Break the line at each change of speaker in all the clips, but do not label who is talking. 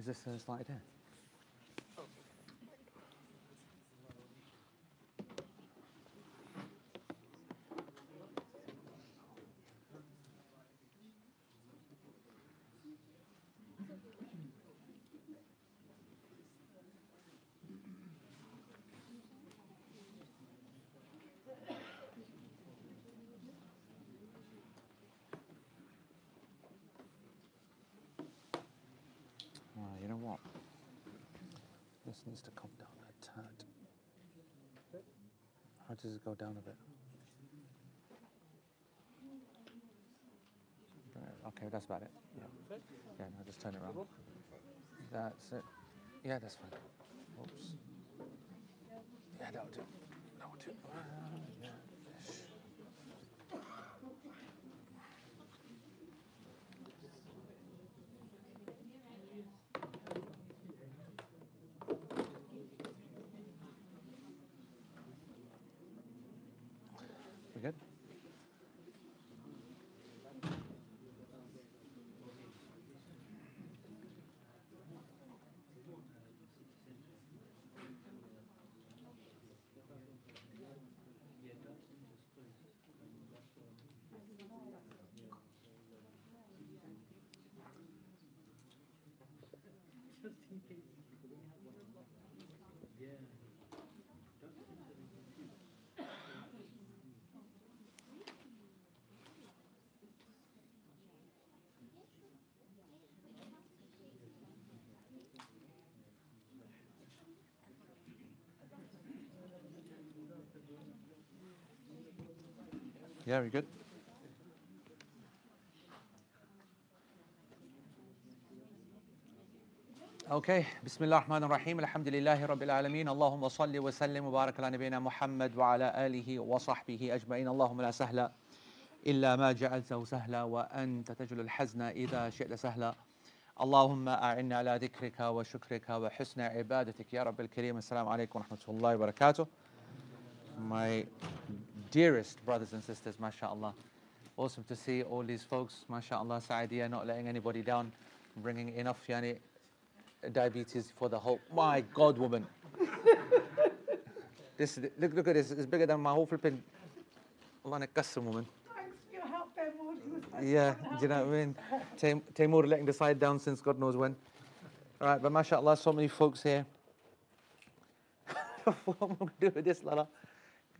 Is this uh, slide here? Ah, you know what? This needs to come down a tad. How does it go down a bit? Okay, that's about it. Yeah, yeah no, just turn it around. That's it. Yeah, that's fine. Oops. Yeah, that'll do. That'll do. Ah, yeah. ish. We good? Yeah, we good? Okay, Bismillah ar-Rahman ar-Rahim, alhamdulillahi rabbil alameen, Allahumma salli wa sallim wa barak ala nabiyyina Muhammad wa ala alihi wa sahbihi ajma'in, Allahumma la sahla illa ma ja'altahu sahla wa anta tajlul hazna idha shi'ta sahla. Allahumma a'inna ala dhikrika wa shukrika wa husna ibadatik, ya Rabbil Kareem, assalamu alaikum wa rahmatullahi wa barakatuh. My dearest brothers and sisters, mashallah. Awesome to see all these folks, mashallah, Saadiya, not letting anybody down, bringing enough yani, diabetes for the whole. My God, woman. this, look, look at this, it's bigger than my whole flipping. Allah nakassim, woman.
Thanks for your help, Ben Ward. You was
Yeah, do you know what I mean? Taimur letting the side down since God knows when. All right, but mashallah, so many folks here. what am I going to do with this, Lala?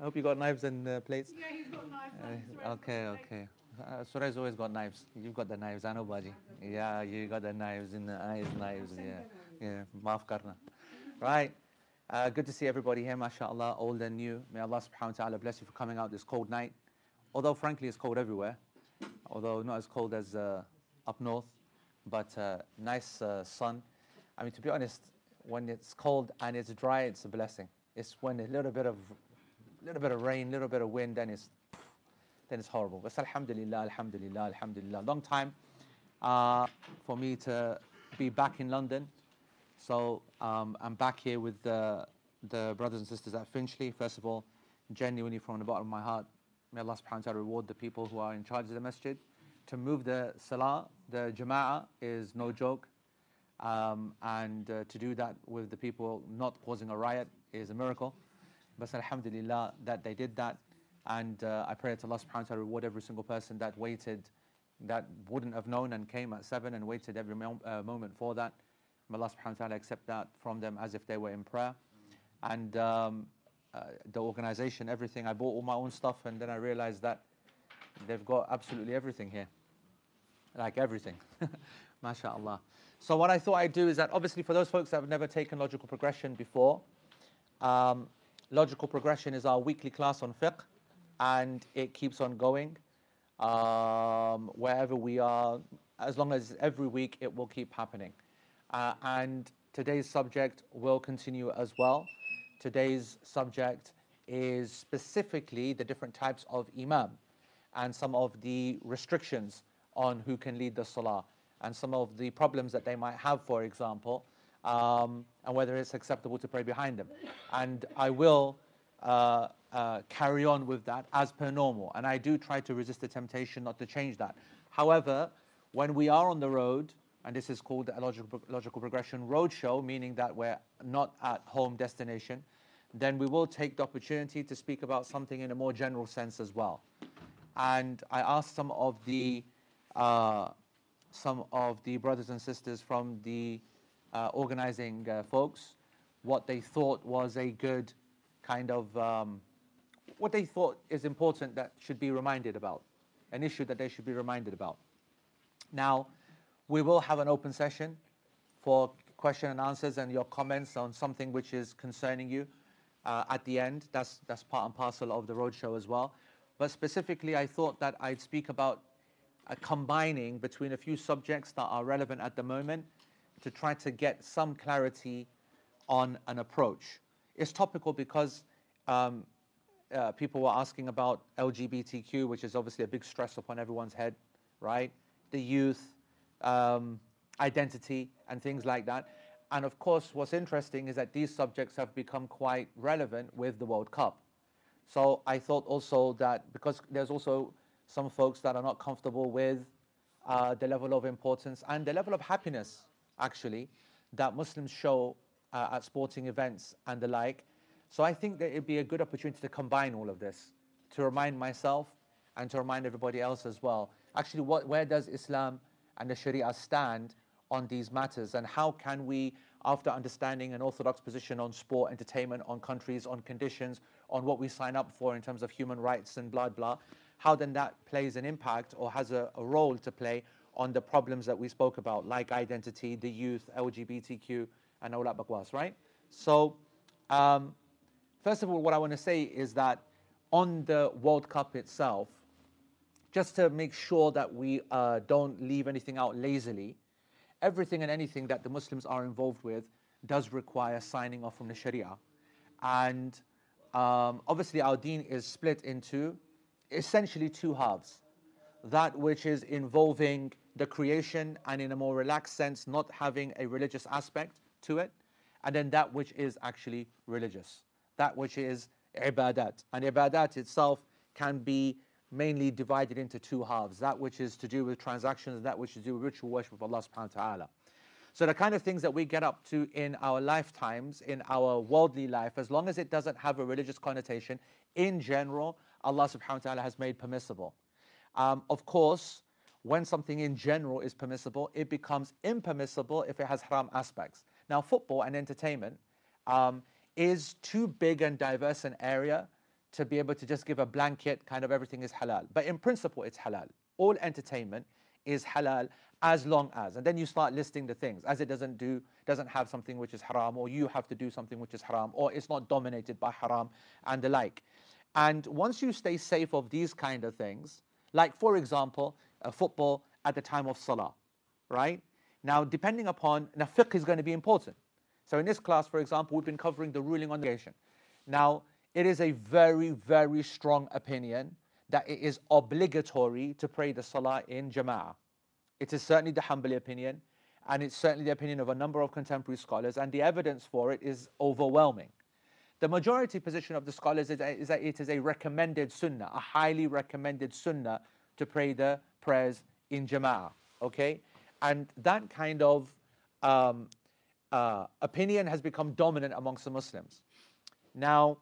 I hope you got knives and uh, plates.
Yeah, he's got knives.
Uh, okay, okay. Uh, Surai's always got knives. You've got the knives, I know, Baji. Yeah, you got the knives in the eyes, knives. Yeah, yeah. Maaf karna. Right. Uh, good to see everybody here, mashallah, old and new. May Allah subhanahu wa ta'ala bless you for coming out this cold night. Although, frankly, it's cold everywhere. Although not as cold as uh, up north, but uh, nice uh, sun. I mean, to be honest, when it's cold and it's dry, it's a blessing. It's when a little bit of, little bit of rain, little bit of wind, then it's then it's horrible. But alhamdulillah, alhamdulillah, alhamdulillah. Long time uh, for me to be back in London. So um, I'm back here with the, the brothers and sisters at Finchley. First of all, genuinely from the bottom of my heart, may Allah subhanahu wa ta'ala reward the people who are in charge of the masjid. To move the salah, the jama'ah, is no joke. Um, and uh, to do that with the people not causing a riot is a miracle. But alhamdulillah that they did that. And uh, I pray that Allah subhanahu wa ta'ala reward every single person that waited, that wouldn't have known and came at seven and waited every uh, moment for that. May Allah subhanahu wa ta'ala accept that from them as if they were in prayer. And um, uh, the organization, everything, I bought all my own stuff and then I realized that they've got absolutely everything here. Like everything. MashaAllah. So what I thought I'd do is that obviously for those folks that have never taken logical progression before, um, logical progression is our weekly class on fiqh and it keeps on going. Um, wherever we are, as long as every week it will keep happening. Uh, and today's subject will continue as well. Today's subject is specifically the different types of imam and some of the restrictions on who can lead the salah and some of the problems that they might have, for example, um, and whether it's acceptable to pray behind them. And I will uh, uh, carry on with that as per normal. And I do try to resist the temptation not to change that. However, when we are on the road and this is called a logical, logical progression roadshow, meaning that we're not at home destination, then we will take the opportunity to speak about something in a more general sense as well. And I asked some of the uh, some of the brothers and sisters from the organizing uh, folks what they thought was a good kind of um, what they thought is important that should be reminded about, an issue that they should be reminded about. Now, we will have an open session for question and answers and your comments on something which is concerning you uh, at the end. That's, that's part and parcel of the roadshow as well. But specifically, I thought that I'd speak about uh, combining between a few subjects that are relevant at the moment to try to get some clarity on an approach. It's topical because um, uh, people were asking about LGBTQ, which is obviously a big stress upon everyone's head, right? The youth, um, identity, and things like that. And of course, what's interesting is that these subjects have become quite relevant with the World Cup. So I thought also that because there's also some folks that are not comfortable with uh, the level of importance and the level of happiness, actually, that Muslims show uh, at sporting events and the like. So I think that it'd be a good opportunity to combine all of this, to remind myself and to remind everybody else as well. Actually, what, where does Islam and the Sharia stand on these matters, and how can we, after understanding an orthodox position on sport, entertainment, on countries, on conditions, on what we sign up for in terms of human rights and blah blah, how then that plays an impact or has a, a role to play on the problems that we spoke about, like identity, the youth, LGBTQ, and all that bakwas, right? So, um, first of all, what I want to say is that on the World Cup itself, just to make sure that we uh, don't leave anything out lazily, everything and anything that the Muslims are involved with does require signing off from the Sharia. And um, obviously, our deen is split into essentially two halves that which is involving the creation and, in a more relaxed sense, not having a religious aspect to it, and then that which is actually religious, that which is ibadat. And ibadat itself can be mainly divided into two halves that which is to do with transactions and that which is to do with ritual worship of Allah subhanahu wa ta'ala. So the kind of things that we get up to in our lifetimes, in our worldly life, as long as it doesn't have a religious connotation, in general, Allah subhanahu wa ta'ala has made permissible. Um, of course, when something in general is permissible, it becomes impermissible if it has haram aspects. Now, football and entertainment um, is too big and diverse an area to be able to just give a blanket kind of everything is halal. But in principle, it's halal. All entertainment is halal as long as, and then you start listing the things, as it doesn't do, doesn't have something which is haram, or you have to do something which is haram, or it's not dominated by haram and the like. And once you stay safe of these kind of things, like for example, Uh, football at the time of salah, right? Now, depending upon, now fiqh is going to be important. So in this class, for example, we've been covering the ruling on negation. Now, it is a very, very strong opinion that it is obligatory to pray the salah in jama'ah. It is certainly the Hanbali opinion, and it's certainly the opinion of a number of contemporary scholars, and the evidence for it is overwhelming. The majority position of the scholars is that it is a recommended sunnah, a highly recommended sunnah to pray the prayers in jama'ah. Okay? And that kind of um, uh, opinion has become dominant amongst the Muslims. Now,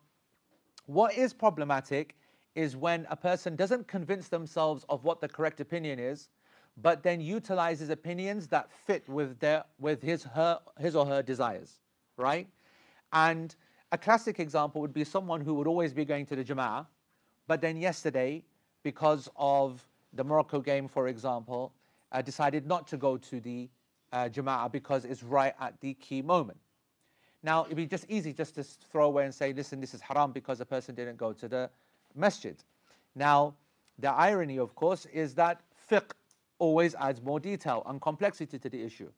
what is problematic is when a person doesn't convince themselves of what the correct opinion is, but then utilizes opinions that fit with their with his her his or her desires, right? And a classic example would be someone who would always be going to the Jama'ah, but then yesterday, because of the Morocco game, for example, uh, decided not to go to the uh, Jama'ah because it's right at the key moment. Now, it'd be just easy just to throw away and say, listen, this is haram because the person didn't go to the masjid. Now, the irony, of course, is that fiqh always adds more detail and complexity to the issue.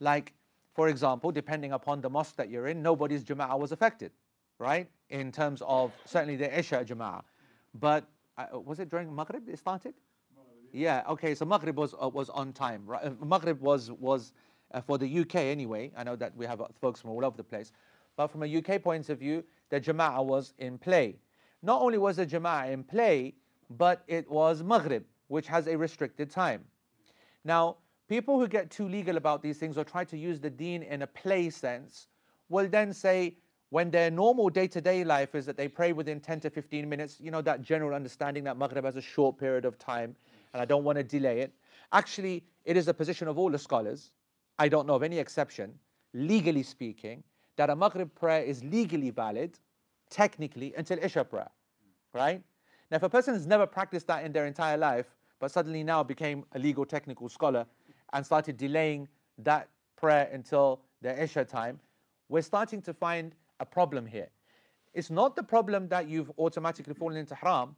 Like, for example, depending upon the mosque that you're in, nobody's Jama'ah was affected, right? In terms of certainly the Isha Jama'ah. But uh, was it during Maghrib it started? Yeah, okay, so Maghrib was, uh, was on time. Right? Uh, Maghrib was, was uh, for the UK anyway. I know that we have uh, folks from all over the place. But from a UK point of view, the Jama'ah was in play. Not only was the Jama'ah in play, but it was Maghrib, which has a restricted time. Now, people who get too legal about these things or try to use the deen in a play sense will then say, when their normal day to day life is that they pray within 10 to 15 minutes, you know, that general understanding that Maghrib has a short period of time and I don't want to delay it. Actually, it is a position of all the scholars, I don't know of any exception, legally speaking, that a Maghrib prayer is legally valid, technically, until Isha prayer, right? Now, if a person has never practiced that in their entire life, but suddenly now became a legal technical scholar and started delaying that prayer until the Isha time, we're starting to find a problem here. It's not the problem that you've automatically fallen into haram,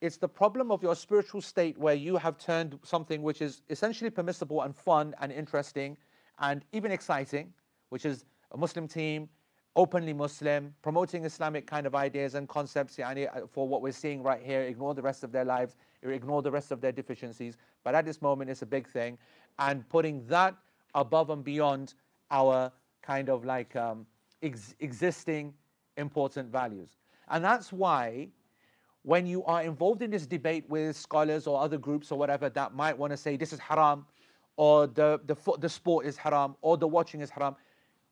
it's the problem of your spiritual state where you have turned something which is essentially permissible and fun and interesting and even exciting, which is a Muslim team, openly Muslim, promoting Islamic kind of ideas and concepts yani, uh, for what we're seeing right here, ignore the rest of their lives, ignore the rest of their deficiencies. But at this moment, it's a big thing. And putting that above and beyond our kind of like um, ex- existing important values. And that's why when you are involved in this debate with scholars or other groups or whatever that might want to say this is haram or the, the, the sport is haram or the watching is haram,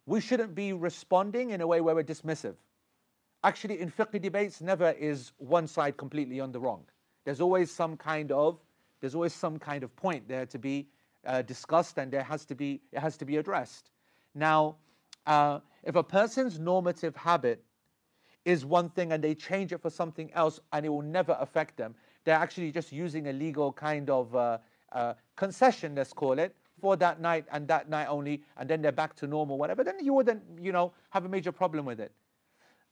we shouldn't be responding in a way where we're dismissive. Actually, in fiqh debates, never is one side completely on the wrong. There's always some kind of there's always some kind of point there to be uh, discussed, and there has to be it has to be addressed. Now, uh, if a person's normative habit is one thing and they change it for something else and it will never affect them. They're actually just using a legal kind of uh, uh, concession, let's call it, for that night and that night only, and then they're back to normal, whatever. Then you wouldn't, you know, have a major problem with it.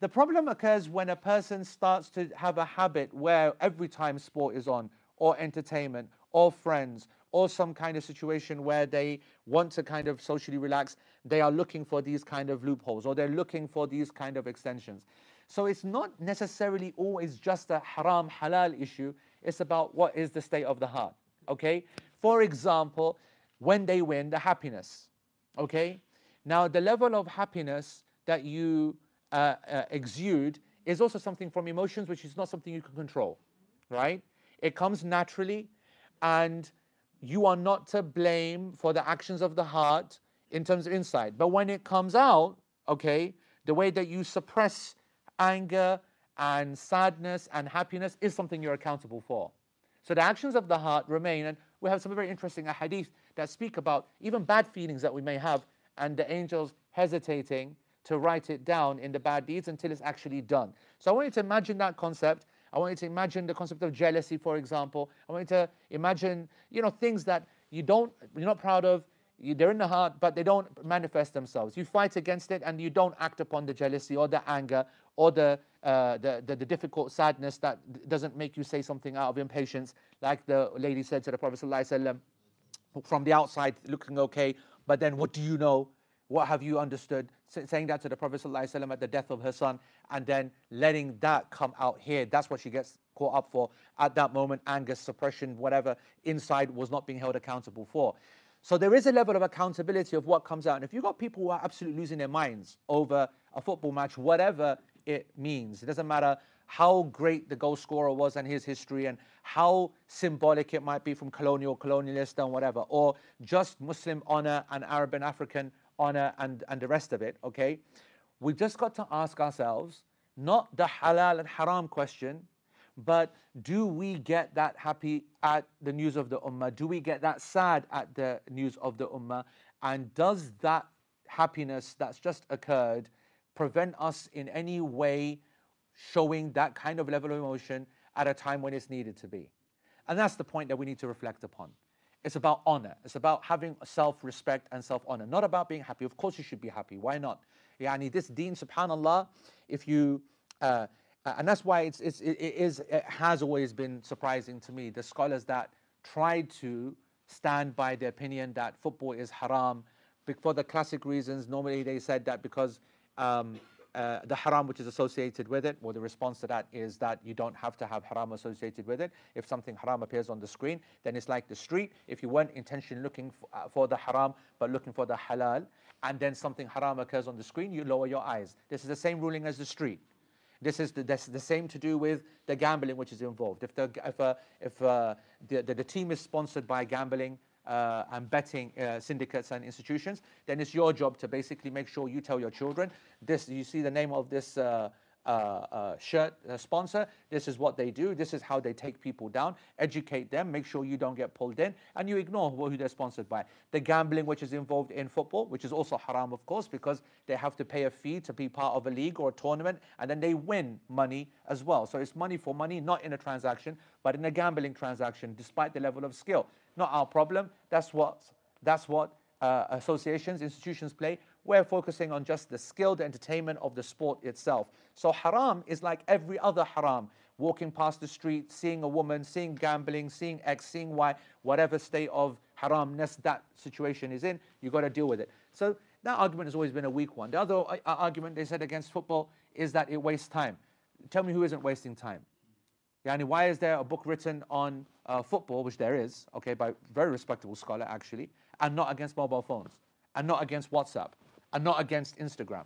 The problem occurs when a person starts to have a habit where every time sport is on, or entertainment, or friends, or some kind of situation where they want to kind of socially relax, they are looking for these kind of loopholes, or they're looking for these kind of extensions. So it's not necessarily always just a haram halal issue, it's about what is the state of the heart. Okay? For example, when they win, the happiness. Okay? Now, the level of happiness that you uh, uh, exude is also something from emotions, which is not something you can control, right? It comes naturally, and you are not to blame for the actions of the heart in terms of inside. But when it comes out, okay, the way that you suppress anger and sadness and happiness is something you're accountable for. So the actions of the heart remain, and we have some very interesting hadith that speak about even bad feelings that we may have, and the angels hesitating to write it down in the bad deeds until it's actually done. So I want you to imagine that concept. I want you to imagine the concept of jealousy, for example. I want you to imagine, you know, things that you don't, you're not proud of, they're in the heart, but they don't manifest themselves. You fight against it and you don't act upon the jealousy or the anger or the, uh, the, the, the, difficult sadness that doesn't make you say something out of impatience, like the lady said to the Prophet ﷺ, from the outside looking okay, but then what do you know? What have you understood? saying that to the Prophet ﷺ at the death of her son, and then letting that come out here. That's what she gets caught up for. At that moment, anger, suppression, whatever inside was not being held accountable for. So there is a level of accountability of what comes out. And if you've got people who are absolutely losing their minds over a football match, whatever it means. It doesn't matter how great the goal scorer was and his history and how symbolic it might be from colonial, colonialist and whatever, or just Muslim honor and Arab and African honor and, and the rest of it, okay? We've just got to ask ourselves not the halal and haram question, but do we get that happy at the news of the ummah? Do we get that sad at the news of the ummah? And does that happiness that's just occurred prevent us in any way showing that kind of level of emotion at a time when it's needed to be. And that's the point that we need to reflect upon. It's about honor. It's about having self respect and self honor, not about being happy. Of course, you should be happy. Why not? Yani, this deen, subhanAllah, if you, uh, and that's why it's, it's, it, is, it has always been surprising to me the scholars that tried to stand by the opinion that football is haram for the classic reasons. Normally, they said that because um, uh, the haram which is associated with it, well, the response to that is that you don't have to have haram associated with it. If something haram appears on the screen, then it's like the street. If you weren't intentionally looking for, uh, for the haram, but looking for the halal, and then something haram occurs on the screen, you lower your eyes. This is the same ruling as the street. This is the, the same to do with the gambling which is involved. If the, if, uh, if the, the, the, team is sponsored by gambling uh, and betting uh, syndicates and institutions, then it's your job to basically make sure you tell your children this. You see the name of this uh, uh, uh, shirt uh, sponsor. This is what they do. This is how they take people down. Educate them. Make sure you don't get pulled in, and you ignore who they're sponsored by. The gambling which is involved in football, which is also haram, of course, because they have to pay a fee to be part of a league or a tournament, and then they win money as well. So it's money for money, not in a transaction, but in a gambling transaction, despite the level of skill. Not our problem. That's what. That's what uh, associations, institutions play. We're focusing on just the skill, the entertainment of the sport itself. So haram is like every other haram. Walking past the street, seeing a woman, seeing gambling, seeing X, seeing Y, whatever state of haramness that situation is in, you've got to deal with it. So that argument has always been a weak one. The other uh, argument they said against football is that it wastes time. Tell me who isn't wasting time. Yani, why is there a book written on uh, football, which there is, okay, by a very respectable scholar actually, and not against mobile phones, and not against WhatsApp, and not against Instagram.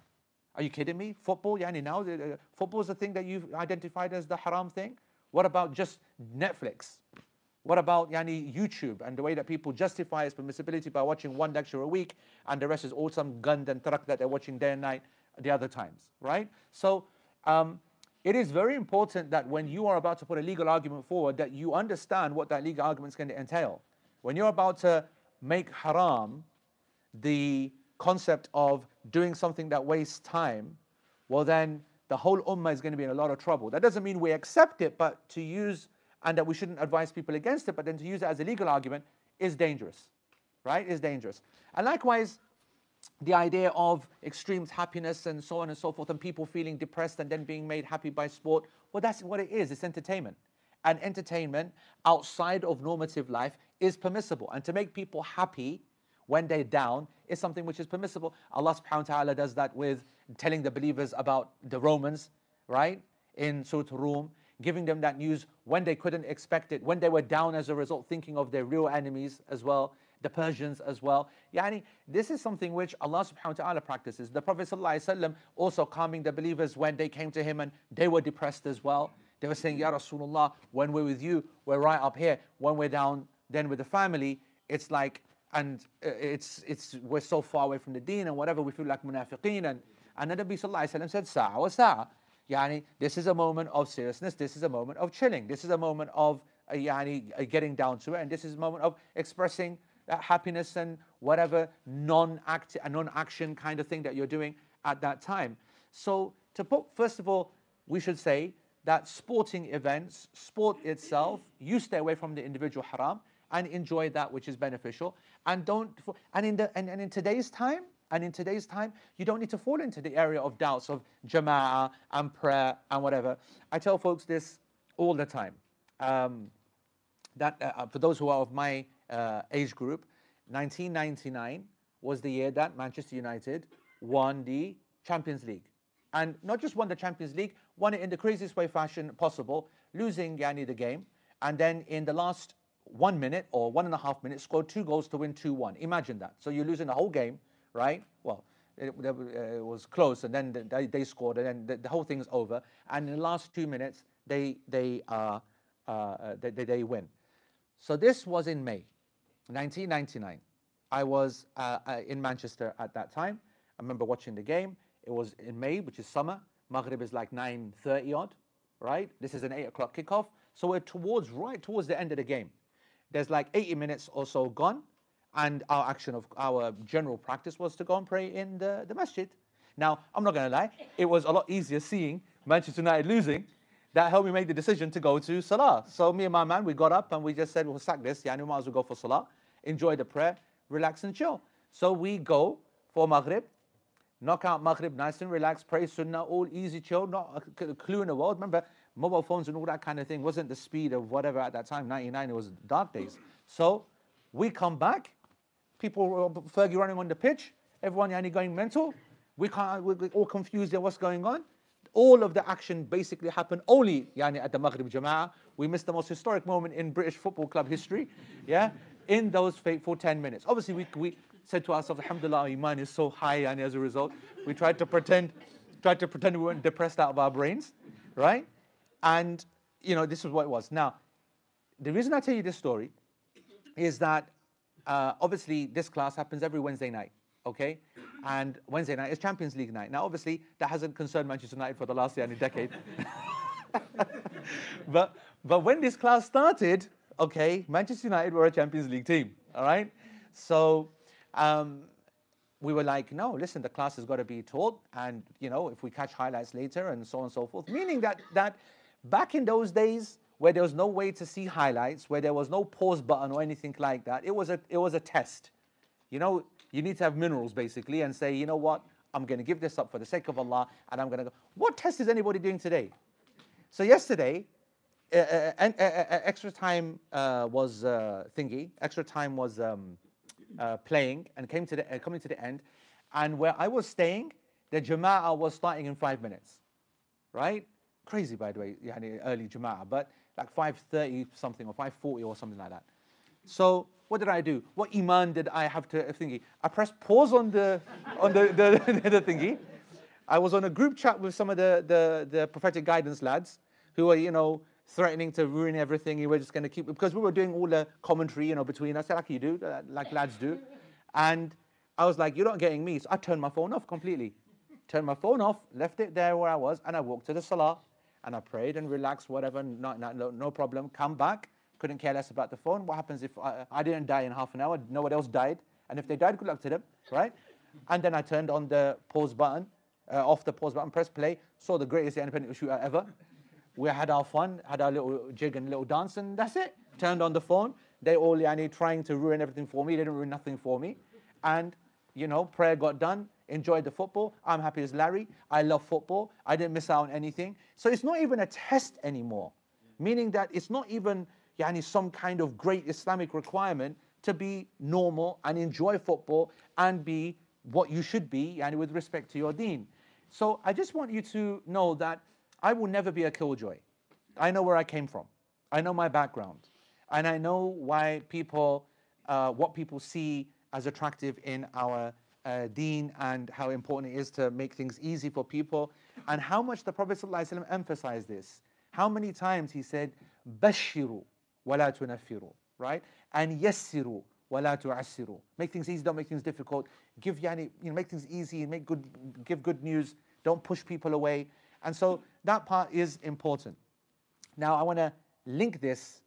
Are you kidding me? Football, yani now, uh, football is the thing that you've identified as the haram thing? What about just Netflix? What about yani, YouTube and the way that people justify its permissibility by watching one lecture a week and the rest is all some gund and tarak that they're watching day and night the other times, right? So um, it is very important that when you are about to put a legal argument forward that you understand what that legal argument is going to entail. When you're about to make haram the concept of doing something that wastes time, well, then the whole ummah is going to be in a lot of trouble. That doesn't mean we accept it, but to use, and that we shouldn't advise people against it, but then to use it as a legal argument is dangerous, right? Is dangerous. And likewise, the idea of extreme happiness and so on and so forth, and people feeling depressed and then being made happy by sport, well, that's what it is. It's entertainment. And entertainment outside of normative life is permissible. And to make people happy when they're down is something which is permissible. Allah subhanahu wa ta'ala does that with telling the believers about the Romans, right? In Surah Rum, giving them that news when they couldn't expect it, when they were down as a result, thinking of their real enemies as well, the Persians as well. Yani, this is something which Allah subhanahu wa ta'ala practices. The Prophet also calming the believers when they came to him and they were depressed as well. They were saying, Ya Rasulullah, when we're with you, we're right up here. When we're down, then with the family, it's like and uh, it's, it's, we're so far away from the deen and whatever, we feel like munafiqeen. And, and the Nabi Sallallahu said, sa'a wa sa'a. Yani, this is a moment of seriousness, this is a moment of chilling, this is a moment of uh, yani, uh, getting down to it, and this is a moment of expressing that happiness and whatever non-act, non-action kind of thing that you're doing at that time. So to put, first of all, we should say that sporting events, sport itself, you stay away from the individual haram and enjoy that which is beneficial. And don't and in the and, and in today's time, and in today's time, you don't need to fall into the area of doubts of jama'ah and prayer and whatever. I tell folks this all the time. Um, that uh, uh for those who are of my uh, age group, 1999 was the year that Manchester United won the Champions League. And not just won the Champions League, won it in the craziest way fashion possible, losing Yani the game. And then in the last one minute or one and a half minutes, scored two goals to win 2 1. Imagine that. So you're losing the whole game, right? Well, it, it was close, and then they, they scored, and then the, the, whole thing's over. And in the last two minutes, they, they, uh, uh, they, they, win. So this was in May 1999. I was uh, uh, in Manchester at that time. I remember watching the game. It was in May, which is summer. Maghrib is like 9.30 odd, right? This is an 8 o'clock kickoff. So we're towards, right towards the end of the game. There's like 80 minutes or so gone, and our action of our general practice was to go and pray in the, the masjid. Now, I'm not going to lie, it was a lot easier seeing Manchester United losing. That helped me make the decision to go to Salah. So me and my man, we got up and we just said, we'll sack this. Yeah, we might as well go for Salah, enjoy the prayer, relax and chill. So we go for Maghrib, knock out Maghrib nice and relaxed, pray Sunnah, all easy, chill, not a clue in the world. Remember, mobile phones and all that kind of thing wasn't the speed of whatever at that time, 99, it was dark days. So we come back, people, uh, Fergie running on the pitch, everyone yani going mental. We can't, we're all confused at what's going on. All of the action basically happened only yani, at the Maghrib Jama'ah. We missed the most historic moment in British football club history, yeah, in those fateful 10 minutes. Obviously, we, we said to ourselves, Alhamdulillah, Iman is so high, and as a result, we tried to pretend, tried to pretend we weren't depressed out of our brains, right? And, you know, this is what it was. Now, the reason I tell you this story is that uh, obviously, this class happens every Wednesday night, okay? And Wednesday night is Champions League night. Now, obviously, that hasn't concerned Manchester United for the last year and a decade. but, but when this class started, okay, Manchester United were a Champions League team, all right? So um, we were like, no, listen, the class has got to be taught, and you know, if we catch highlights later and so on and so forth. Meaning that that back in those days, where there was no way to see highlights, where there was no pause button or anything like that, it was a it was a test. You know, you need to have minerals basically, and say, you know what, I'm going to give this up for the sake of Allah, and I'm going to go. What test is anybody doing today? So yesterday, uh, uh, uh, uh extra time uh, was uh, thingy. Extra time was. Um, uh, playing and came to the, uh, coming to the end. And where I was staying, the Jama'ah was starting in five minutes, right? Crazy, by the way, yani early Jama'ah, but like 5.30 something or 5.40 or something like that. So what did I do? What iman did I have to thingy? I pressed pause on the on the, the, the thingy. I was on a group chat with some of the, the, the prophetic guidance lads who were, you know, threatening to ruin everything. You were just going to keep because we were doing all the commentary, you know, between us, like you do, uh, like lads do. And I was like, "You're not getting me." So I turned my phone off completely. Turned my phone off, left it there where I was, and I walked to the salah, and I prayed and relaxed, whatever, no, no, no problem. Come back, couldn't care less about the phone. What happens if I, I didn't die in half an hour? No one else died, and if they died, good luck to them, right? And then I turned on the pause button, uh, off the pause button, press play, saw the greatest independent shooter ever, we had our fun, had our little jig and little dance, and that's it. Turned on the phone. They all yani, trying to ruin everything for me. They didn't ruin nothing for me. And, you know, prayer got done. Enjoyed the football. I'm happy as Larry. I love football. I didn't miss out on anything. So it's not even a test anymore. Meaning that it's not even yani, some kind of great Islamic requirement to be normal and enjoy football and be what you should be yani, with respect to your deen. So I just want you to know that I will never be a killjoy. I know where I came from. I know my background. And I know why people, uh, what people see as attractive in our uh, deen and how important it is to make things easy for people and how much the Prophet ﷺ emphasized this. How many times he said, Bashiru wala tunaffiru, right? And yassiru wala tu'assiru. Make things easy, don't make things difficult. Give yani, you know, make things easy, make good, give good news. Don't push people away. And so that part is important. Now, I want to link this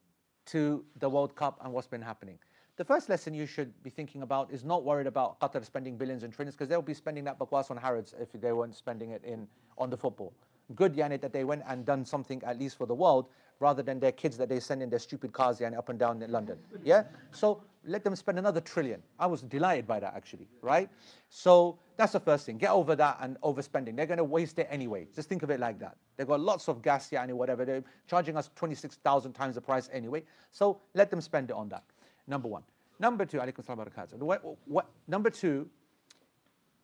to the World Cup and what's been happening. The first lesson you should be thinking about is not worried about Qatar spending billions and trillions because they'll be spending that bakwas on Harrods if they weren't spending it in on the football. Good, Yani, that they went and done something at least for the world rather than their kids that they send in their stupid cars yani, up and down in London. Yeah? So let them spend another trillion. I was delighted by that actually, right? So that's the first thing. Get over that and overspending. They're going to waste it anyway. Just think of it like that. They've got lots of gas, yeah, and whatever. They're charging us 26,000 times the price anyway. So let them spend it on that. Number one. Number two, alaikum salam what, what, number two,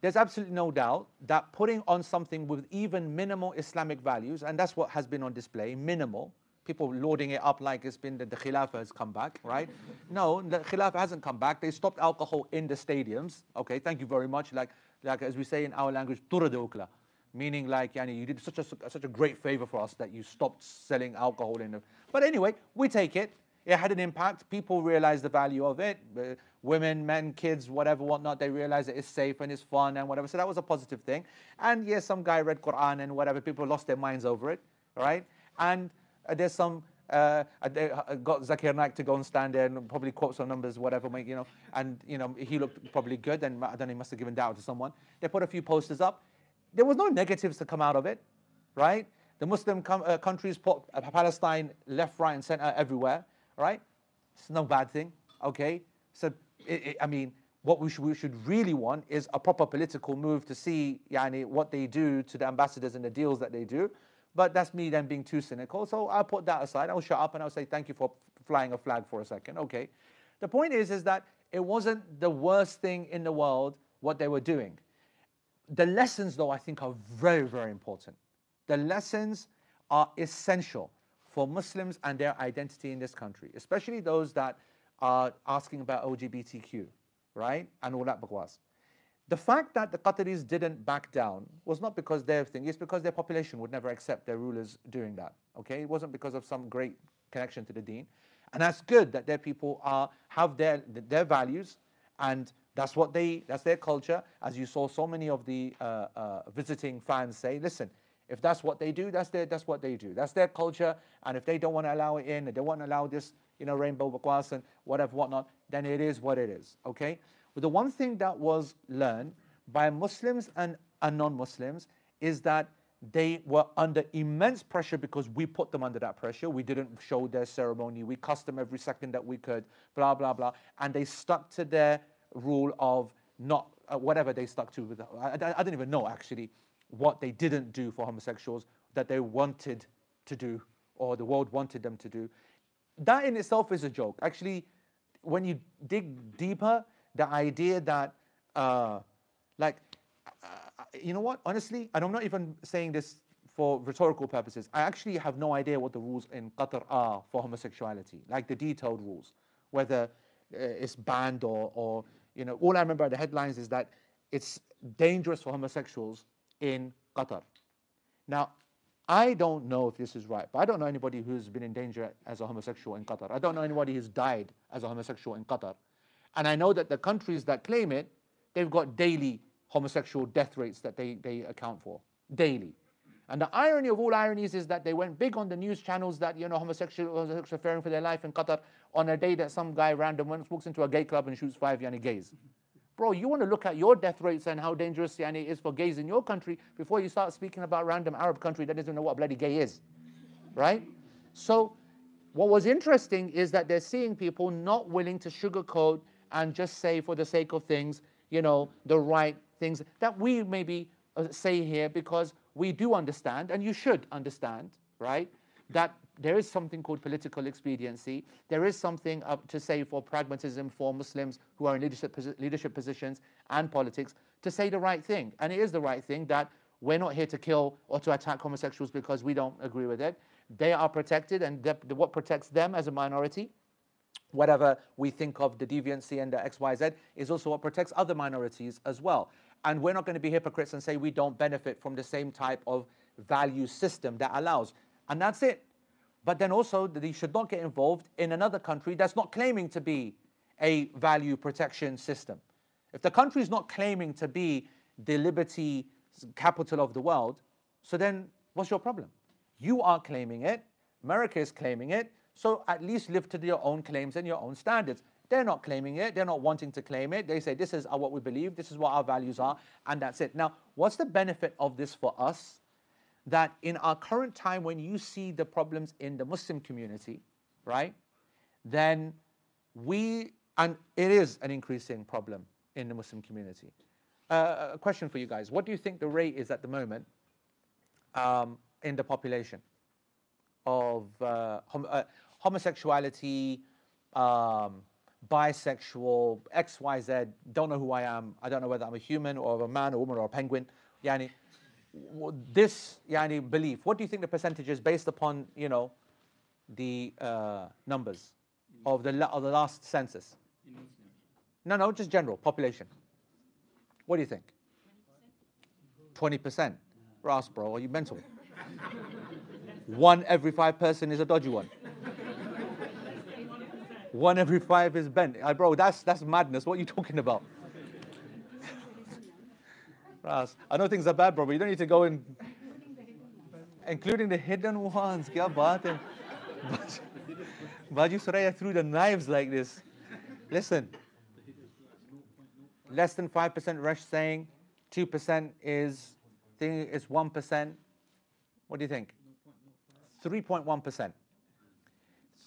there's absolutely no doubt that putting on something with even minimal Islamic values, and that's what has been on display, minimal, people loading it up like it's been that the Khilafah has come back, right? no, the Khilafah hasn't come back. They stopped alcohol in the stadiums. Okay, thank you very much. Like, like as we say in our language, ukla, meaning like, yani, you did such a, such a great favor for us that you stopped selling alcohol in the. But anyway, we take it. It had an impact. People realized the value of it. Uh, women, men, kids, whatever, whatnot, they realized that it's safe and it's fun and whatever. So that was a positive thing. And yes, some guy read Quran and whatever. People lost their minds over it, right? And uh, there's some uh, uh, got Zakir Naik to go and stand there and probably quote some numbers, whatever, you know, and you know he looked probably good, and I don't know, he must have given doubt to someone. They put a few posters up. There was no negatives to come out of it, right? The Muslim com- uh, countries put uh, Palestine left, right, and center everywhere, right? It's no bad thing, okay? So it, it, I mean, what we should, we should, really want is a proper political move to see yani, what they do to the ambassadors and the deals that they do. But that's me then being too cynical. So I'll put that aside. I'll shut up and I'll say thank you for flying a flag for a second. Okay. The point is, is that it wasn't the worst thing in the world what they were doing. The lessons, though, I think are very, very important. The lessons are essential for Muslims and their identity in this country, especially those that are asking about LGBTQ, right? And all that bakwas. The fact that the Qataris didn't back down was not because their thing, it's because their population would never accept their rulers doing that. Okay? It wasn't because of some great connection to the deen. And that's good that their people are have their their values, and that's what they that's their culture. As you saw, so many of the uh, uh, visiting fans say, "Listen, if that's what they do, that's their that's what they do. That's their culture. And if they don't want to allow it in, they don't want to allow this, you know, rainbow bakwas and whatever, whatnot, then it is what it is. Okay. But the one thing that was learned by Muslims and, and non-Muslims is that they were under immense pressure because we put them under that pressure. We didn't show their ceremony. We cussed them every second that we could, blah, blah, blah. And they stuck to their rule of not, uh, whatever they stuck to. I, I, I don't even know actually what they didn't do for homosexuals that they wanted to do or the world wanted them to do. That in itself is a joke. Actually, when you dig deeper, the idea that, uh, like, uh, you know what? Honestly, and I'm not even saying this for rhetorical purposes. I actually have no idea what the rules in Qatar are for homosexuality, like the detailed rules, whether uh, it's banned or, or, you know, all I remember the headlines is that it's dangerous for homosexuals in Qatar. Now, I don't know if this is right, but I don't know anybody who's been in danger as a homosexual in Qatar. I don't know anybody who's died as a homosexual in Qatar. And I know that the countries that claim it, they've got daily homosexual death rates that they, they account for, daily. And the irony of all ironies is that they went big on the news channels that, you know, homosexuals are fearing for their life in Qatar on a day that some guy random walks into a gay club and shoots five yani gays. Bro, you want to look at your death rates and how dangerous yani, is for gays in your country before you start speaking about random Arab country that doesn't know what bloody gay is. Right? So what was interesting is that they're seeing people not willing to sugarcoat and just say for the sake of things, you know, the right things that we maybe uh, say here because we do understand, and you should understand, right, that there is something called political expediency. There is something to say for pragmatism for Muslims who are in leadership, leadership positions and politics to say the right thing. And it is the right thing that we're not here to kill or to attack homosexuals because we don't agree with it. They are protected, and what protects them as a minority, whatever we think of the deviancy and the XYZ, is also what protects other minorities as well. And we're not going to be hypocrites and say we don't benefit from the same type of value system that allows. And that's it. But then also that he should not get involved in another country that's not claiming to be a value protection system. If the country is not claiming to be the liberty capital of the world, so then what's your problem? You are claiming it, America is claiming it, so at least live to your own claims and your own standards. They're not claiming it, they're not wanting to claim it. They say, this is what we believe, this is what our values are, and that's it. Now, what's the benefit of this for us? That in our current time, when you see the problems in the Muslim community, right, then we, and it is an increasing problem in the Muslim community. Uh, a question for you guys What do you think the rate is at the moment um, in the population of uh, hom- uh, homosexuality, um, bisexual, XYZ, don't know who I am, I don't know whether I'm a human or a man or a woman or a penguin. Yani, this yani, belief, what do you think the percentage is based upon, you know, the uh, numbers of the, of the last census? No, no, just general population. What do you think? 20%. Ras, bro, are you mental? one every five person is a dodgy one. one every five is bent. Uh, bro, that's, that's madness. What are you talking about? I know things are bad, bro, but you don't need to go in, including the hidden ones. Kya baat hai? Baji Suraya threw the knives like this. Listen, less than 5% Rush saying, 2% is, thing is 1%. What do you think? 3.1%.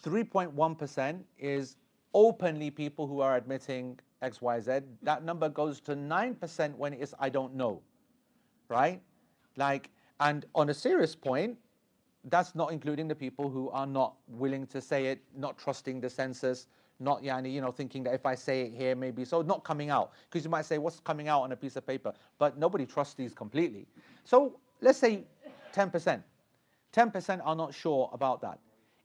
3.1% is openly people who are admitting XYZ, that number goes to 9% when it's I don't know, right? Like, and on a serious point, that's not including the people who are not willing to say it, not trusting the census, not yani, you know, thinking that if I say it here, maybe so not coming out. Because you might say, what's coming out on a piece of paper? But nobody trusts these completely. So let's say 10%. 10% are not sure about that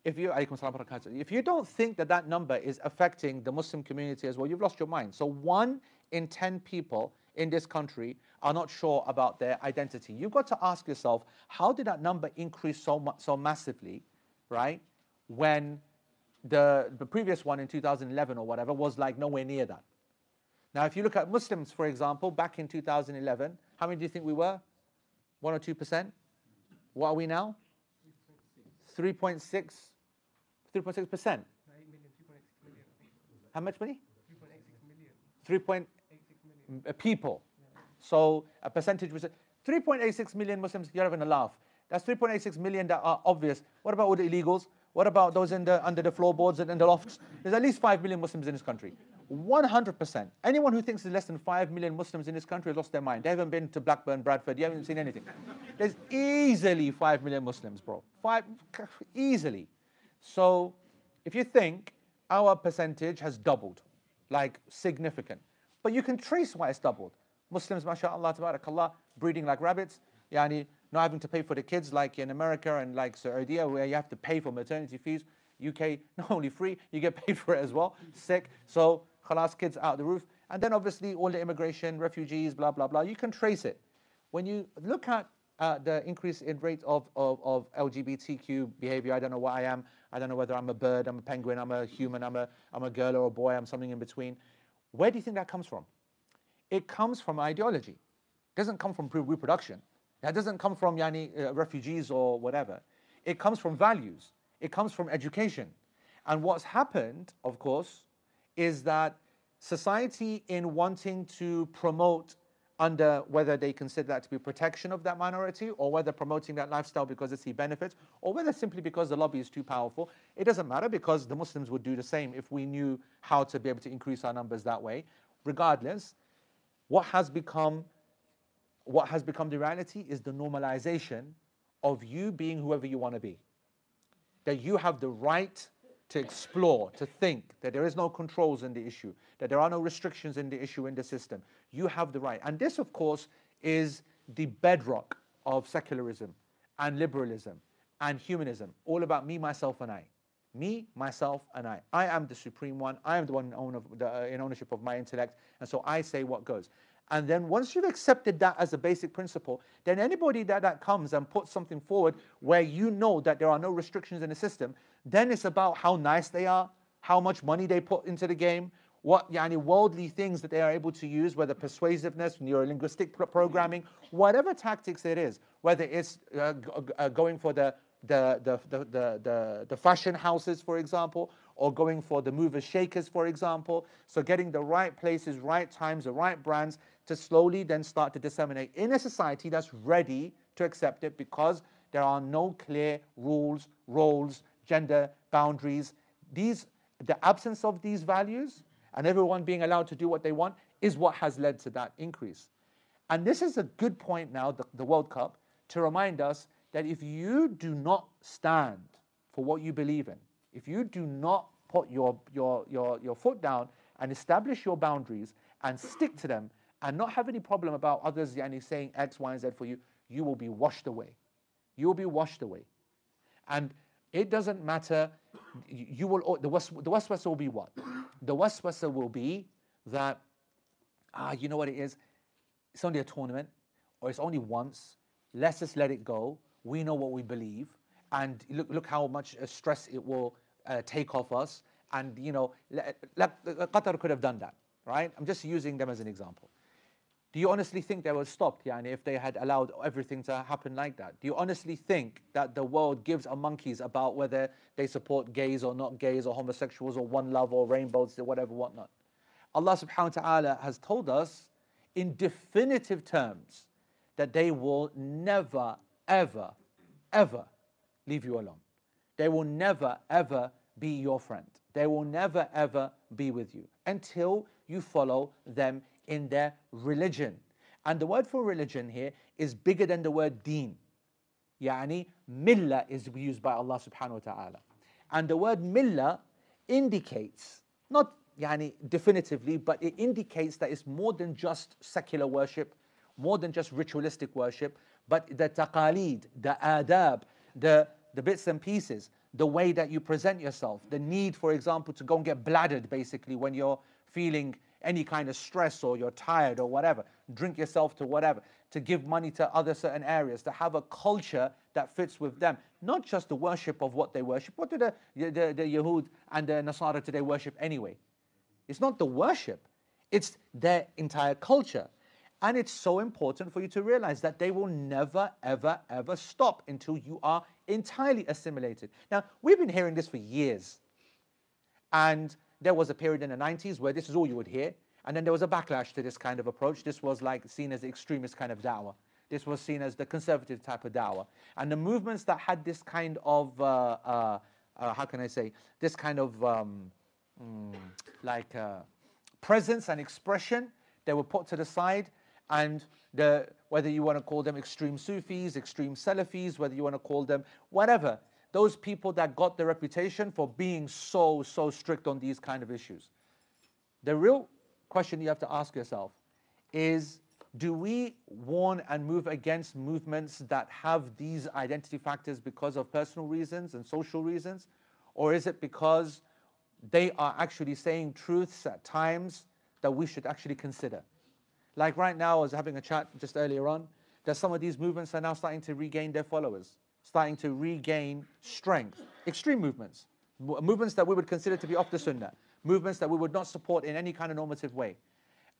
if you if you don't think that that number is affecting the Muslim community as well, you've lost your mind. So one in 10 people in this country are not sure about their identity. You've got to ask yourself, how did that number increase so much, so massively, right? When the, the previous one in 2011 or whatever was like nowhere near that. Now, if you look at Muslims, for example, back in 2011, how many do you think we were? One or two percent? What are we now? 3.6, 3.6 percent. How much money? 3.86 million. Uh, people. So a percentage was 3.86 million Muslims. You're having a laugh. That's 3.86 million that are obvious. What about all the illegals? What about those in the, under the floorboards and in the lofts? There's at least 5 million Muslims in this country. 100%. Anyone who thinks there's less than 5 million Muslims in this country has lost their mind. They haven't been to Blackburn, Bradford. You haven't seen anything. There's easily 5 million Muslims, bro. Five, easily. So if you think our percentage has doubled, like significant, but you can trace why it's doubled. Muslims, mashallah, tabarakallah, breeding like rabbits, yani not having to pay for the kids like in America and like Saudi, where you have to pay for maternity fees. UK, not only free, you get paid for it as well. Sick. So, khalas, kids out the roof. And then obviously all the immigration, refugees, blah, blah, blah. You can trace it. When you look at uh, the increase in rate of, of, of LGBTQ behavior, I don't know what I am. I don't know whether I'm a bird, I'm a penguin, I'm a human, I'm a, I'm a girl or a boy, I'm something in between. Where do you think that comes from? It comes from ideology. It doesn't come from reproduction. That doesn't come from yani, uh, refugees or whatever. It comes from values. It comes from education. And what's happened, of course, is that society, in wanting to promote under whether they consider that to be protection of that minority or whether promoting that lifestyle because they see benefits or whether simply because the lobby is too powerful, it doesn't matter because the Muslims would do the same if we knew how to be able to increase our numbers that way. Regardless, what has become what has become the reality is the normalization of you being whoever you want to be that you have the right to explore, to think, that there is no controls in the issue, that there are no restrictions in the issue in the system. You have the right. And this, of course, is the bedrock of secularism and liberalism and humanism, all about me, myself, and I. Me, myself, and I. I am the supreme one. I am the one in, own of the, uh, in ownership of my intellect, and so I say what goes. And then once you've accepted that as a basic principle, then anybody that, that comes and puts something forward where you know that there are no restrictions in the system, then it's about how nice they are, how much money they put into the game, what yani, worldly things that they are able to use, whether persuasiveness, neurolinguistic programming, whatever tactics it is, whether it's uh, uh, going for the, the, the, the, the, the fashion houses, for example, or going for the movers shakers, for example. So getting the right places, right times, the right brands, to slowly then start to disseminate in a society that's ready to accept it because there are no clear rules, roles, gender boundaries. These, the absence of these values and everyone being allowed to do what they want is what has led to that increase. And this is a good point now, the, the World Cup, to remind us that if you do not stand for what you believe in, if you do not put your, your, your, your foot down and establish your boundaries and stick to them and not have any problem about others yani, saying X, Y, and Z for you, you will be washed away. You will be washed away. And it doesn't matter, you will, the, was, the waswasa will be what? The waswasa will be that, ah, you know what it is? It's only a tournament, or it's only once. Let's just let it go. We know what we believe. And look, look how much uh, stress it will uh, take off us. And, you know, Qatar could have done that, right? I'm just using them as an example. Do you honestly think they would stop, yani, if they had allowed everything to happen like that? Do you honestly think that the world gives a monkeys about whether they support gays or not gays or homosexuals or one love or rainbows or whatever, whatnot? Allah subhanahu wa ta'ala has told us in definitive terms that they will never, ever, ever leave you alone. They will never, ever be your friend. They will never, ever be with you until you follow them in their religion. And the word for religion here is bigger than the word deen. Yani, millah is used by Allah subhanahu wa ta'ala. And the word millah indicates, not yani, definitively, but it indicates that it's more than just secular worship, more than just ritualistic worship, but the taqaleed, the adab, the, the bits and pieces, the way that you present yourself, the need, for example, to go and get bladdered basically when you're feeling any kind of stress or you're tired or whatever, drink yourself to whatever, to give money to other certain areas, to have a culture that fits with them. Not just the worship of what they worship. What do the, the, the, Yahud and the Nasara today worship anyway? It's not the worship, it's their entire culture. And it's so important for you to realize that they will never, ever, ever stop until you are entirely assimilated. Now, we've been hearing this for years. And there was a period in the 90s where this is all you would hear. And then there was a backlash to this kind of approach. This was like seen as the extremist kind of da'wah. This was seen as the conservative type of da'wah. And the movements that had this kind of, uh, uh, uh, how can I say, this kind of um, mm, like uh, presence and expression, they were put to the side and the, whether you want to call them extreme Sufis, extreme Salafis, whether you want to call them whatever, those people that got the reputation for being so, so strict on these kind of issues. The real question you have to ask yourself is do we warn and move against movements that have these identity factors because of personal reasons and social reasons? Or is it because they are actually saying truths at times that we should actually consider? Like right now, I was having a chat just earlier on, that some of these movements are now starting to regain their followers, starting to regain strength. Extreme movements, movements that we would consider to be off the sunnah, movements that we would not support in any kind of normative way.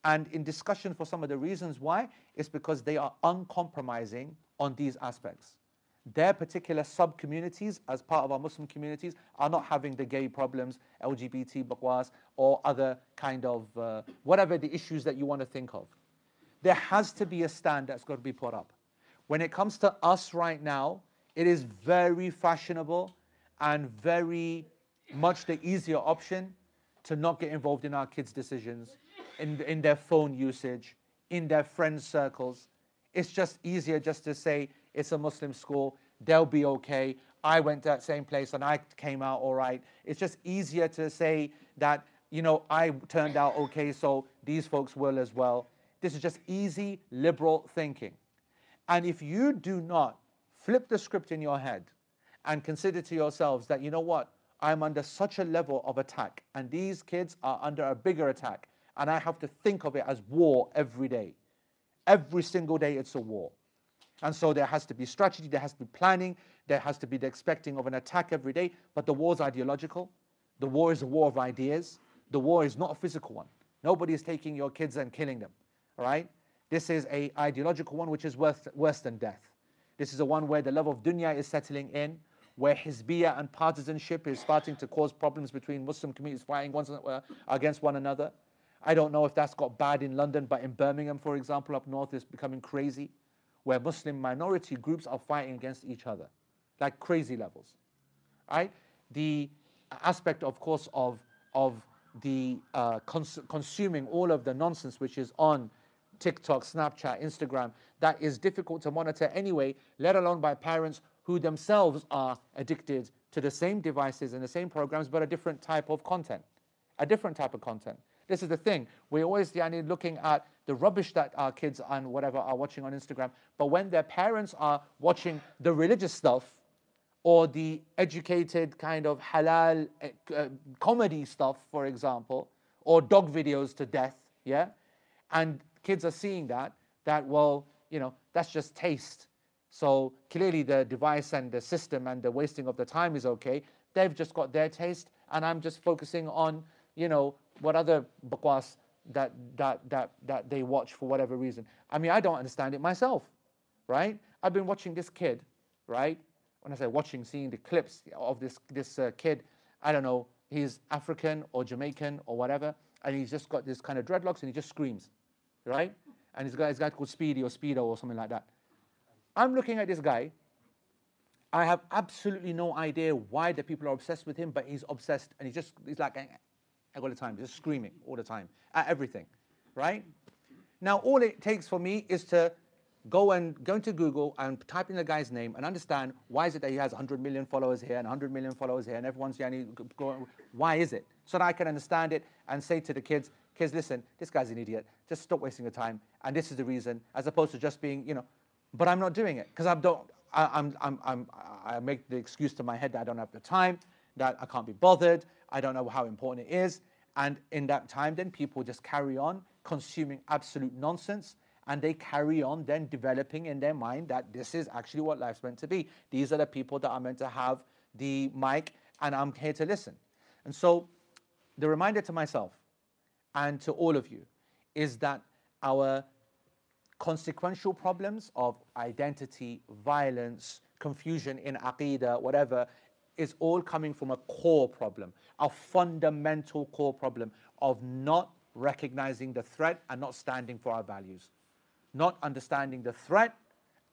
And in discussion for some of the reasons why, it's because they are uncompromising on these aspects. Their particular sub communities, as part of our Muslim communities, are not having the gay problems, LGBT bakwas, or other kind of uh, whatever the issues that you want to think of. There has to be a stand that's got to be put up. When it comes to us right now, it is very fashionable and very much the easier option to not get involved in our kids' decisions, in, in their phone usage, in their friends' circles. It's just easier just to say it's a Muslim school, they'll be okay. I went to that same place and I came out all right. It's just easier to say that, you know, I turned out okay, so these folks will as well. This is just easy liberal thinking. And if you do not flip the script in your head and consider to yourselves that, you know what, I'm under such a level of attack, and these kids are under a bigger attack, and I have to think of it as war every day. Every single day, it's a war. And so there has to be strategy, there has to be planning, there has to be the expecting of an attack every day. But the war is ideological. The war is a war of ideas. The war is not a physical one. Nobody is taking your kids and killing them. Right? This is a ideological one which is worse, worse than death. This is the one where the love of dunya is settling in, where hizbiyah and partisanship is starting to cause problems between Muslim communities fighting uh, against one another. I don't know if that's got bad in London, but in Birmingham, for example, up north, it's becoming crazy, where Muslim minority groups are fighting against each other, like crazy levels. Right? The aspect, of course, of of the uh, cons- consuming all of the nonsense which is on TikTok, Snapchat, Instagram, that is difficult to monitor anyway, let alone by parents who themselves are addicted to the same devices and the same programs, but a different type of content. A different type of content. This is the thing. We're always yani, looking at the rubbish that our kids and whatever are watching on Instagram. But when their parents are watching the religious stuff or the educated kind of halal uh, comedy stuff, for example, or dog videos to death, yeah? And kids are seeing that, that, well, you know, that's just taste. So clearly the device and the system and the wasting of the time is okay. They've just got their taste, and I'm just focusing on, you know, what other bakwas that, that, that, that they watch for whatever reason. I mean, I don't understand it myself, right? I've been watching this kid, right? When I say watching, seeing the clips of this, this uh, kid, I don't know, he's African or Jamaican or whatever, and he's just got this kind of dreadlocks and he just screams right? And he's got this guy called Speedy or Speedo or something like that. I'm looking at this guy. I have absolutely no idea why the people are obsessed with him, but he's obsessed and he's just, he's like, eh, eh, all the time, just screaming all the time at everything, right? Now, all it takes for me is to go and go into Google and type in the guy's name and understand why is it that he has 100 million followers here and 100 million followers here and everyone's yani, why is it? So that I can understand it and say to the kids, kids, listen, this guy's an idiot. Just stop wasting your time. And this is the reason, as opposed to just being, you know, but I'm not doing it because I don't. I'm, I'm, I'm, I make the excuse to my head that I don't have the time, that I can't be bothered, I don't know how important it is. And in that time, then people just carry on consuming absolute nonsense and they carry on then developing in their mind that this is actually what life's meant to be. These are the people that are meant to have the mic, and I'm here to listen. And so, the reminder to myself and to all of you is that our consequential problems of identity, violence, confusion in aqidah, whatever, is all coming from a core problem, a fundamental core problem of not recognizing the threat and not standing for our values. Not understanding the threat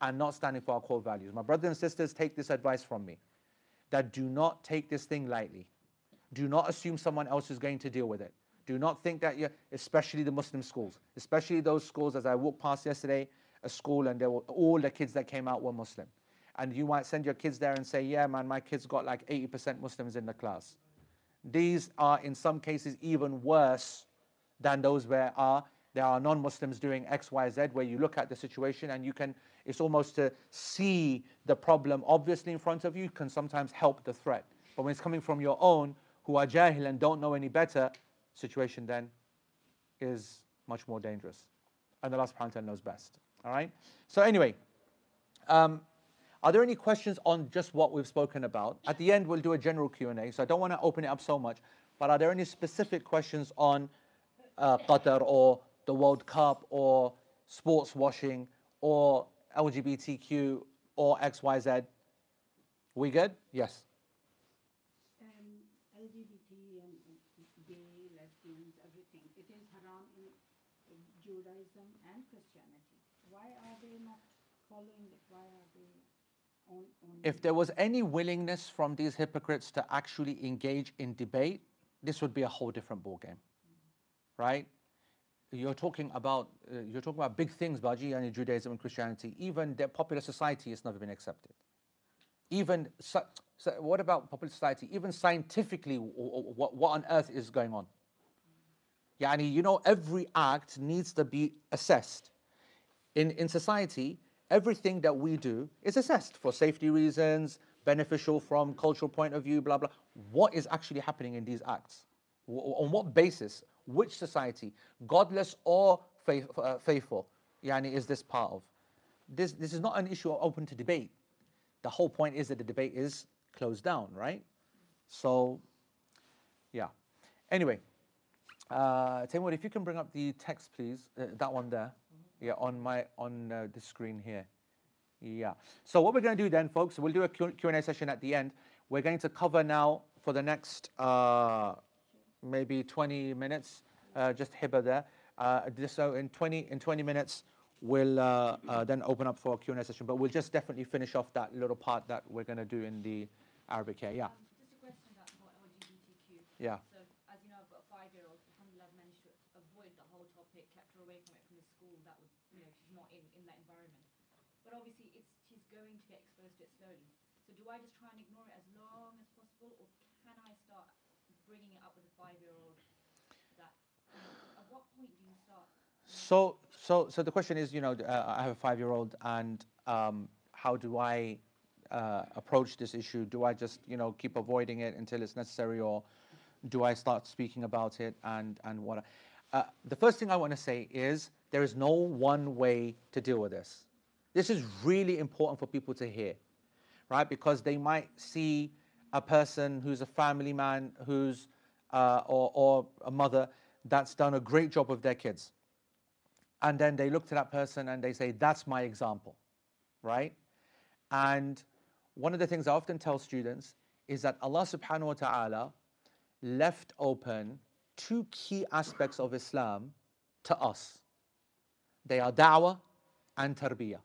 and not standing for our core values. My brothers and sisters, take this advice from me that do not take this thing lightly. Do not assume someone else is going to deal with it. Do not think that you, especially the Muslim schools, especially those schools. As I walked past yesterday, a school, and were all the kids that came out were Muslim, and you might send your kids there and say, "Yeah, man, my kids got like 80% Muslims in the class." These are, in some cases, even worse than those where are there are non-Muslims doing X, Y, Z, where you look at the situation and you can. It's almost to see the problem obviously in front of you can sometimes help the threat. But when it's coming from your own, who are jahil and don't know any better, situation then is much more dangerous. And Allah subhanahu wa ta'ala knows best. All right? So anyway, um, are there any questions on just what we've spoken about? At the end, we'll do a general Q&A, so I don't want to open it up so much. But are there any specific questions on uh, Qatar or the World Cup or sports washing or LGBTQ or XYZ? We good? Yes.
Judaism and Christianity. Why are they not following it? Why are they on, on
If there was any willingness from these hypocrites to actually engage in debate, this would be a whole different ballgame, right? You're talking about uh, you're talking about big things, Baji, and Judaism and Christianity. Even their popular society has never been accepted. Even so, so what about popular society? Even scientifically, what, what on earth is going on? Yani, you know, every act needs to be assessed. In, in society, everything that we do is assessed for safety reasons, beneficial from cultural point of view, blah, blah. What is actually happening in these acts? W- on what basis? Which society, godless or faith, uh, faithful, yani, is this part of? This, this is not an issue open to debate. The whole point is that the debate is closed down, right? So, yeah. Anyway, uh, if you can bring up the text, please, uh, that one there, yeah, on my on uh, the screen here. Yeah. So what we're going to do then, folks, we'll do a Q&A session at the end. We're going to cover now for the next uh, maybe 20 minutes, uh, just hibba there. Uh, so in 20 in 20 minutes, we'll uh, uh, then open up for a Q&A session. But we'll just definitely finish off that little part that we're going to do in the Arabic here. Yeah.
Um, just a question about LGBTQ.
Yeah.
But obviously it's she's going to get exposed to it slowly. So do I just try and ignore it as long as possible, or can I start bringing it up with a five-year-old? That at what point do you start?
So, so, so the question is, you know, uh, I have a five-year-old, and um, how do I uh, approach this issue? Do I just, you know, keep avoiding it until it's necessary, or do I start speaking about it? And and what? Uh, the first thing I want to say is there is no one way to deal with this. This is really important for people to hear, right? Because they might see a person who's a family man, who's uh, or, or a mother that's done a great job with their kids, and then they look to that person and they say, "That's my example," right? And one of the things I often tell students is that Allah Subhanahu wa Taala left open two key aspects of Islam to us. They are da'wah and tarbiyah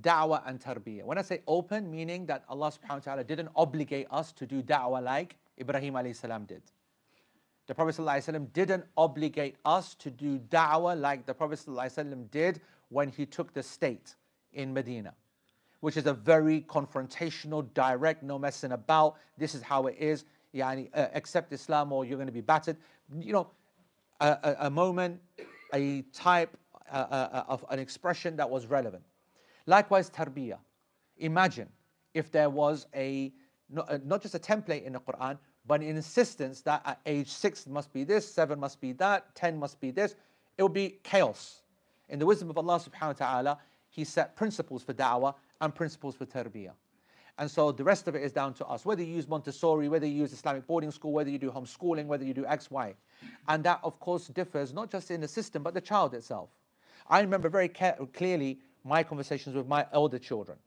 da'wah and tarbiyah. When I say open, meaning that Allah subhanahu wa ta'ala didn't obligate us to do da'wah like Ibrahim alayhi salam did. The Prophet ﷺ didn't obligate us to do da'wah like the Prophet ﷺ did when he took the state in Medina, which is a very confrontational, direct, no messing about. This is how it is. Yani, uh, accept Islam or you're going to be battered. You know, a, a, a moment, a type uh, uh, of an expression that was relevant. Likewise, tarbiyah. Imagine if there was a not, uh, just a template in the Quran, but an insistence that at age six must be this, seven must be that, ten must be this. It would be chaos. In the wisdom of Allah subhanahu wa ta'ala, He set principles for da'wah and principles for tarbiyah. And so the rest of it is down to us. Whether you use Montessori, whether you use Islamic boarding school, whether you do homeschooling, whether you do X, Y. And that, of course, differs not just in the system, but the child itself. I remember very clearly my conversations with my elder children.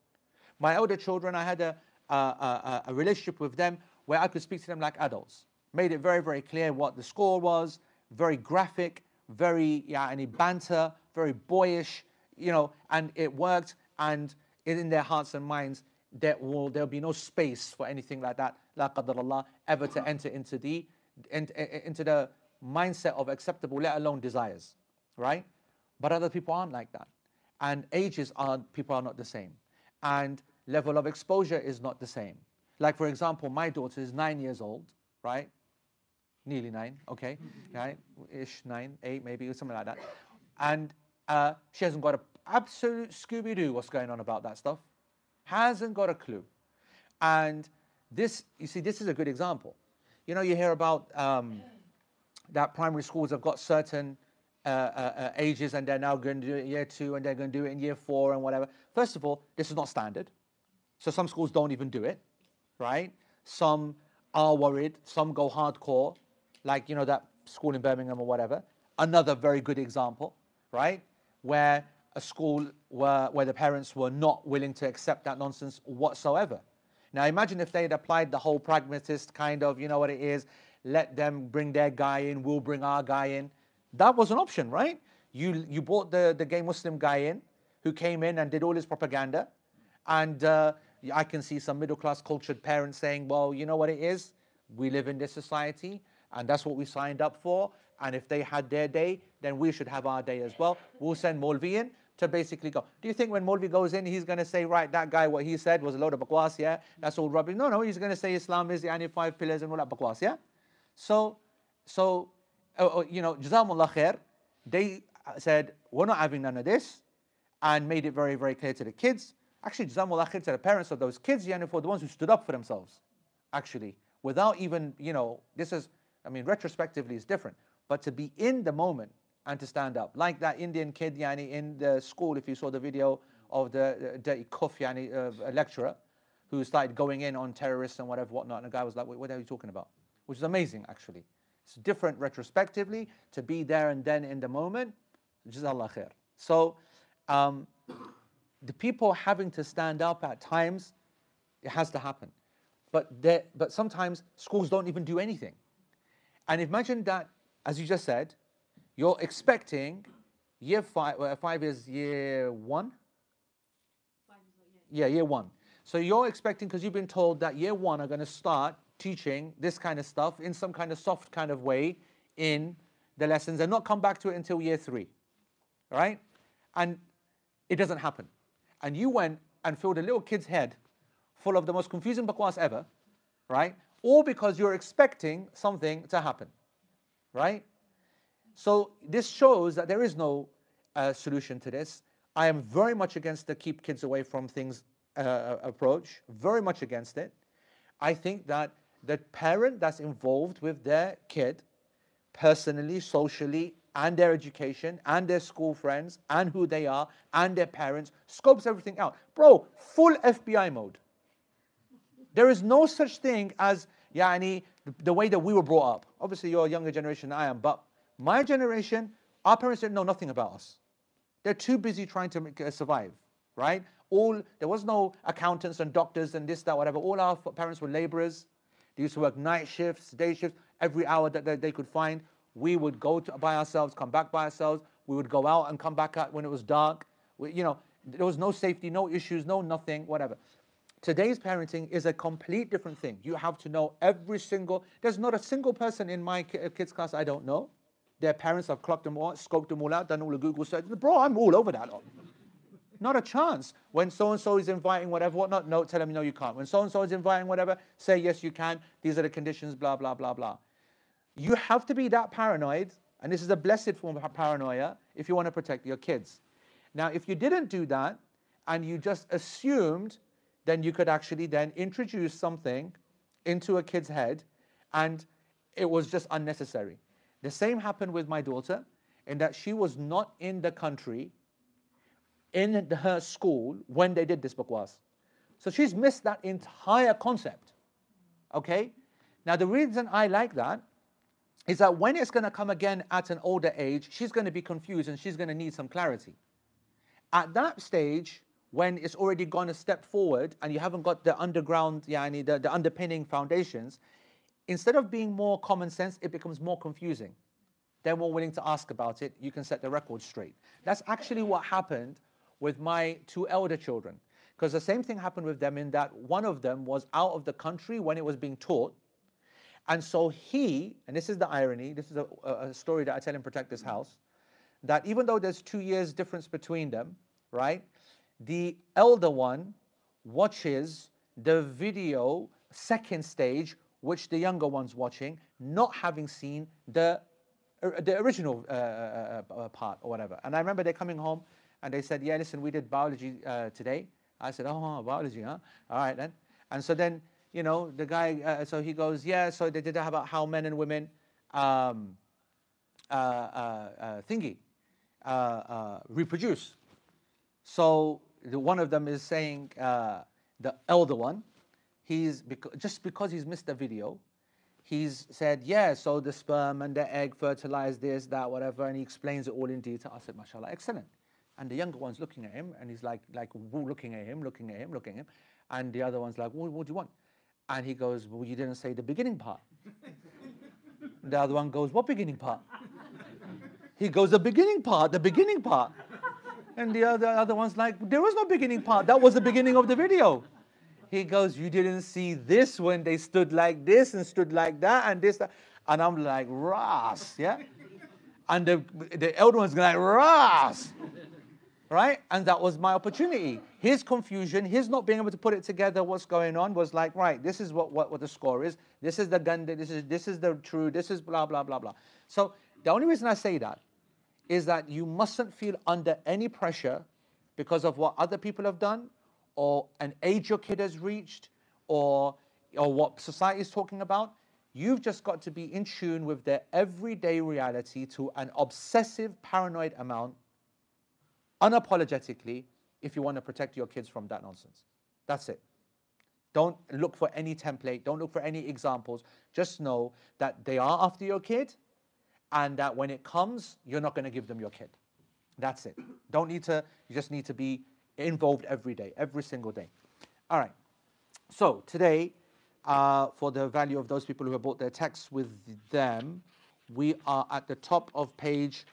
My elder children, I had a, a, a, a relationship with them where I could speak to them like adults. Made it very, very clear what the score was, very graphic, very yeah, any banter, very boyish, you know, and it worked. And in their hearts and minds, there will there'll be no space for anything like that, la Allah, ever to enter into the into the mindset of acceptable, let alone desires, right? But other people aren't like that, and ages are people are not the same, and level of exposure is not the same. Like for example, my daughter is nine years old, right? Nearly nine, okay, right? Ish nine, eight, maybe or something like that, and uh, she hasn't got a absolute Scooby Doo what's going on about that stuff hasn't got a clue. And this, you see, this is a good example. You know, you hear about um, that primary schools have got certain uh, uh, uh, ages and they're now going to do it in year two and they're going to do it in year four and whatever. First of all, this is not standard. So some schools don't even do it, right? Some are worried, some go hardcore, like, you know, that school in Birmingham or whatever. Another very good example, right? Where a school where, where the parents were not willing to accept that nonsense whatsoever. Now imagine if they had applied the whole pragmatist kind of, you know what it is, let them bring their guy in, we'll bring our guy in. That was an option, right? You, you brought the, the gay Muslim guy in who came in and did all his propaganda. And uh, I can see some middle class cultured parents saying, well, you know what it is? We live in this society and that's what we signed up for. And if they had their day, then we should have our day as well. We'll send Molvi in to basically go. Do you think when Molvi goes in, he's going to say, right, that guy, what he said was a load of bakwas, yeah? That's all rubbish. No, no, he's going to say Islam is the only five pillars and all that bakwas, yeah? So, so you know, Jazakumullah khair, they said, we're not having none of this, and made it very, very clear to the kids. Actually, Jazakumullah khair to the parents of those kids, yeah, for the ones who stood up for themselves, actually, without even, you know, this is, I mean, retrospectively, is different. But to be in the moment and to stand up. Like that Indian kid yani, in the school, if you saw the video of the, dirty kuff yani, uh, lecturer who started going in on terrorists and whatever, whatnot. And the guy was like, what are you talking about? Which is amazing, actually. It's different retrospectively to be there and then in the moment. Jazakallah khair. So, um, the people having to stand up at times, it has to happen. But, but sometimes schools don't even do anything. And imagine that, as you just said, you're expecting year five, five is year one? Yeah, year one. So you're expecting, because you've been told that year one are going to start teaching this kind of stuff in some kind of soft kind of way in the lessons and not come back to it until year three. Right? And it doesn't happen. And you went and filled a little kid's head full of the most confusing bakwas ever, right? All because you're expecting something to happen, right? So this shows that there is no uh, solution to this. I am very much against the keep kids away from things uh, approach, very much against it. I think that the parent that's involved with their kid, personally, socially, and their education, and their school friends, and who they are, and their parents, scopes everything out. Bro, full FBI mode. There is no such thing as, yani, the, the way that we were brought up. Obviously, you're a younger generation than I am, but my generation, our parents didn't know nothing about us. They're too busy trying to make, uh, survive, right? All there was no accountants and doctors and this, that, whatever. All our parents were laborers. They used to work night shifts, day shifts, every hour that they, they could find. We would go to, by ourselves, come back by ourselves. We would go out and come back out when it was dark. We, you know, there was no safety, no issues, no nothing, whatever. Today's parenting is a complete different thing. You have to know every single. There's not a single person in my kids' class I don't know. Their parents have clocked them all, scoped them all out, done all the Google search. Bro, I'm all over that. Not a chance. When so and so is inviting whatever, whatnot, no, tell them no, you can't. When so and so is inviting whatever, say yes, you can. These are the conditions, blah, blah, blah, blah. You have to be that paranoid, and this is a blessed form of paranoia, if you want to protect your kids. Now, if you didn't do that, and you just assumed, then you could actually then introduce something into a kid's head, and it was just unnecessary. The same happened with my daughter. in that she was not in the country, in her school, when they did this bakwas. So she's missed that entire concept. Okay? Now, the reason I like that is that when it's going to come again at an older age, she's going to be confused and she's going to need some clarity. At that stage, when it's already gone a step forward and you haven't got the underground, yani the, the underpinning foundations, instead of being more common sense, it becomes more confusing. They're more willing to ask about it. You can set the record straight. That's actually what happened with my two elder children. Because the same thing happened with them in that one of them was out of the country when it was being taught, and so he, and this is the irony, this is a, a story that I tell in Protect This House, that even though there's two years difference between them, right, the elder one watches the video second stage, which the younger one's watching, not having seen the, uh, the original uh, uh, uh, part or whatever. And I remember they're coming home and they said, yeah, listen, we did biology uh, today. I said, oh, biology, huh? All right then. And so then you know, the guy, uh, so he goes, yeah, so they did about how men and women um, uh, uh, uh thingy, uh, reproduce. So the, one of them is saying, the elder one, he's beca- just because he's missed the video, he's said, yeah, so the sperm and the egg fertilize this, that, whatever, and he explains it all in detail. I said, mashallah, excellent. And the younger one's looking at him, and he's like, like looking at him, looking at him, looking at him, and the other one's like, well, what do you want? And he goes, Well, you didn't say the beginning part. the other one goes, What beginning part? He goes, The beginning part, the beginning part. And the other, other one's like, There was no beginning part. That was the beginning of the video. He goes, You didn't see this when they stood like this and stood like that and this. That. And I'm like, Ras, yeah? And the, the elder one's like, Ras right? And that was my opportunity. His confusion, his not being able to put it together, what's going on, was like, right, this is what, what, what the score is. This is the gun, this is, this is the true, this is blah, blah, blah, blah. So the only reason I say that is that you mustn't feel under any pressure because of what other people have done or an age your kid has reached or, or what society is talking about. You've just got to be in tune with their everyday reality to an obsessive, paranoid amount unapologetically if you want to protect your kids from that nonsense. That's it. Don't look for any template, don't look for any examples. Just know that they are after your kid and that when it comes, you're not going to give them your kid. That's it. Don't need to, you just need to be involved every day, every single day. All right. So today, uh, for the value of those people who have bought their texts with them, we are at the top of page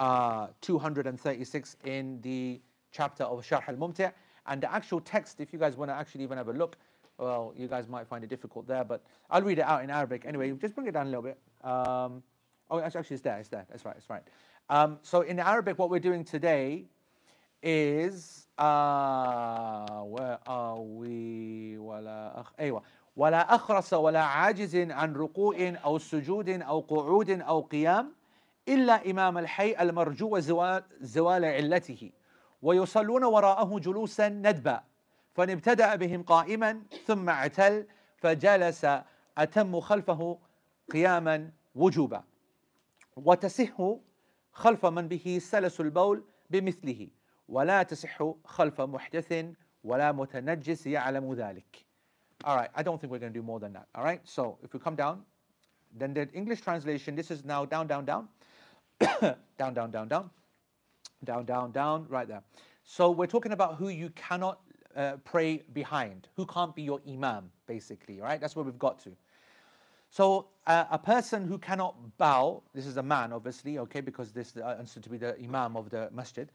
uh, 236 in the chapter of Sharh al-Mumti' and the actual text, if you guys want to actually even have a look, well, you guys might find it difficult there, but I'll read it out in Arabic. Anyway, just bring it down a little bit. Um, oh, actually, it's there, it's there, that's right, that's right. Um, so in Arabic, what we're doing today is, uh, where are we? ولا أخ... أيوة. ولا أخرس ولا عاجز عن ركوع أو سجود أو قعود أو قيام إلا إمام الحي المرجو زوال, زوال علته ويصلون وراءه جلوسا ندبا فإن ابتدأ بهم قائما ثم اعتل فجلس أتم خلفه قياما وجوبا وتصح خلف من به سلس البول بمثله ولا تصح خلف محدث ولا متنجس يعلم ذلك All right, I don't think we're going to do more than that. All right, so if we come down, then the English translation, this is now down, down, down. down, down, down, down, down, down, down, right there. So we're talking about who you cannot uh, pray behind, who can't be your imam, basically, right? That's where we've got to. So uh, a person who cannot bow, this is a man, obviously, okay, because this is uh, to be the imam of the masjid.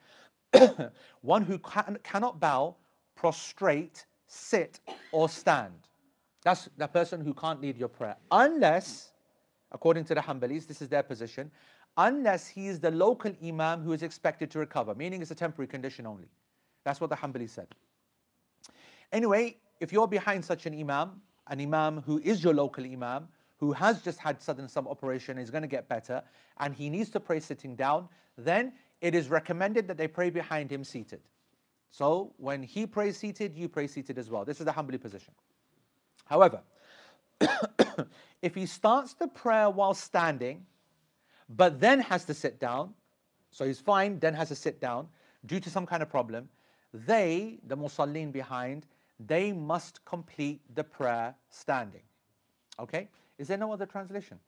One who can, cannot bow, prostrate, sit, or stand. That's the person who can't lead your prayer, unless, according to the Hanbalis, this is their position, unless he is the local imam who is expected to recover, meaning it's a temporary condition only. That's what the Hanbali said. Anyway, if you're behind such an imam, an imam who is your local imam, who has just had sudden some operation, is going to get better, and he needs to pray sitting down, then it is recommended that they pray behind him seated. So when he prays seated, you pray seated as well. This is the Hanbali position. However, if he starts the prayer while standing, but then has to sit down, So he's fine, then has to sit down due to some kind of problem. They, the musallin behind, they must complete the prayer standing. Okay? Is there no other translation?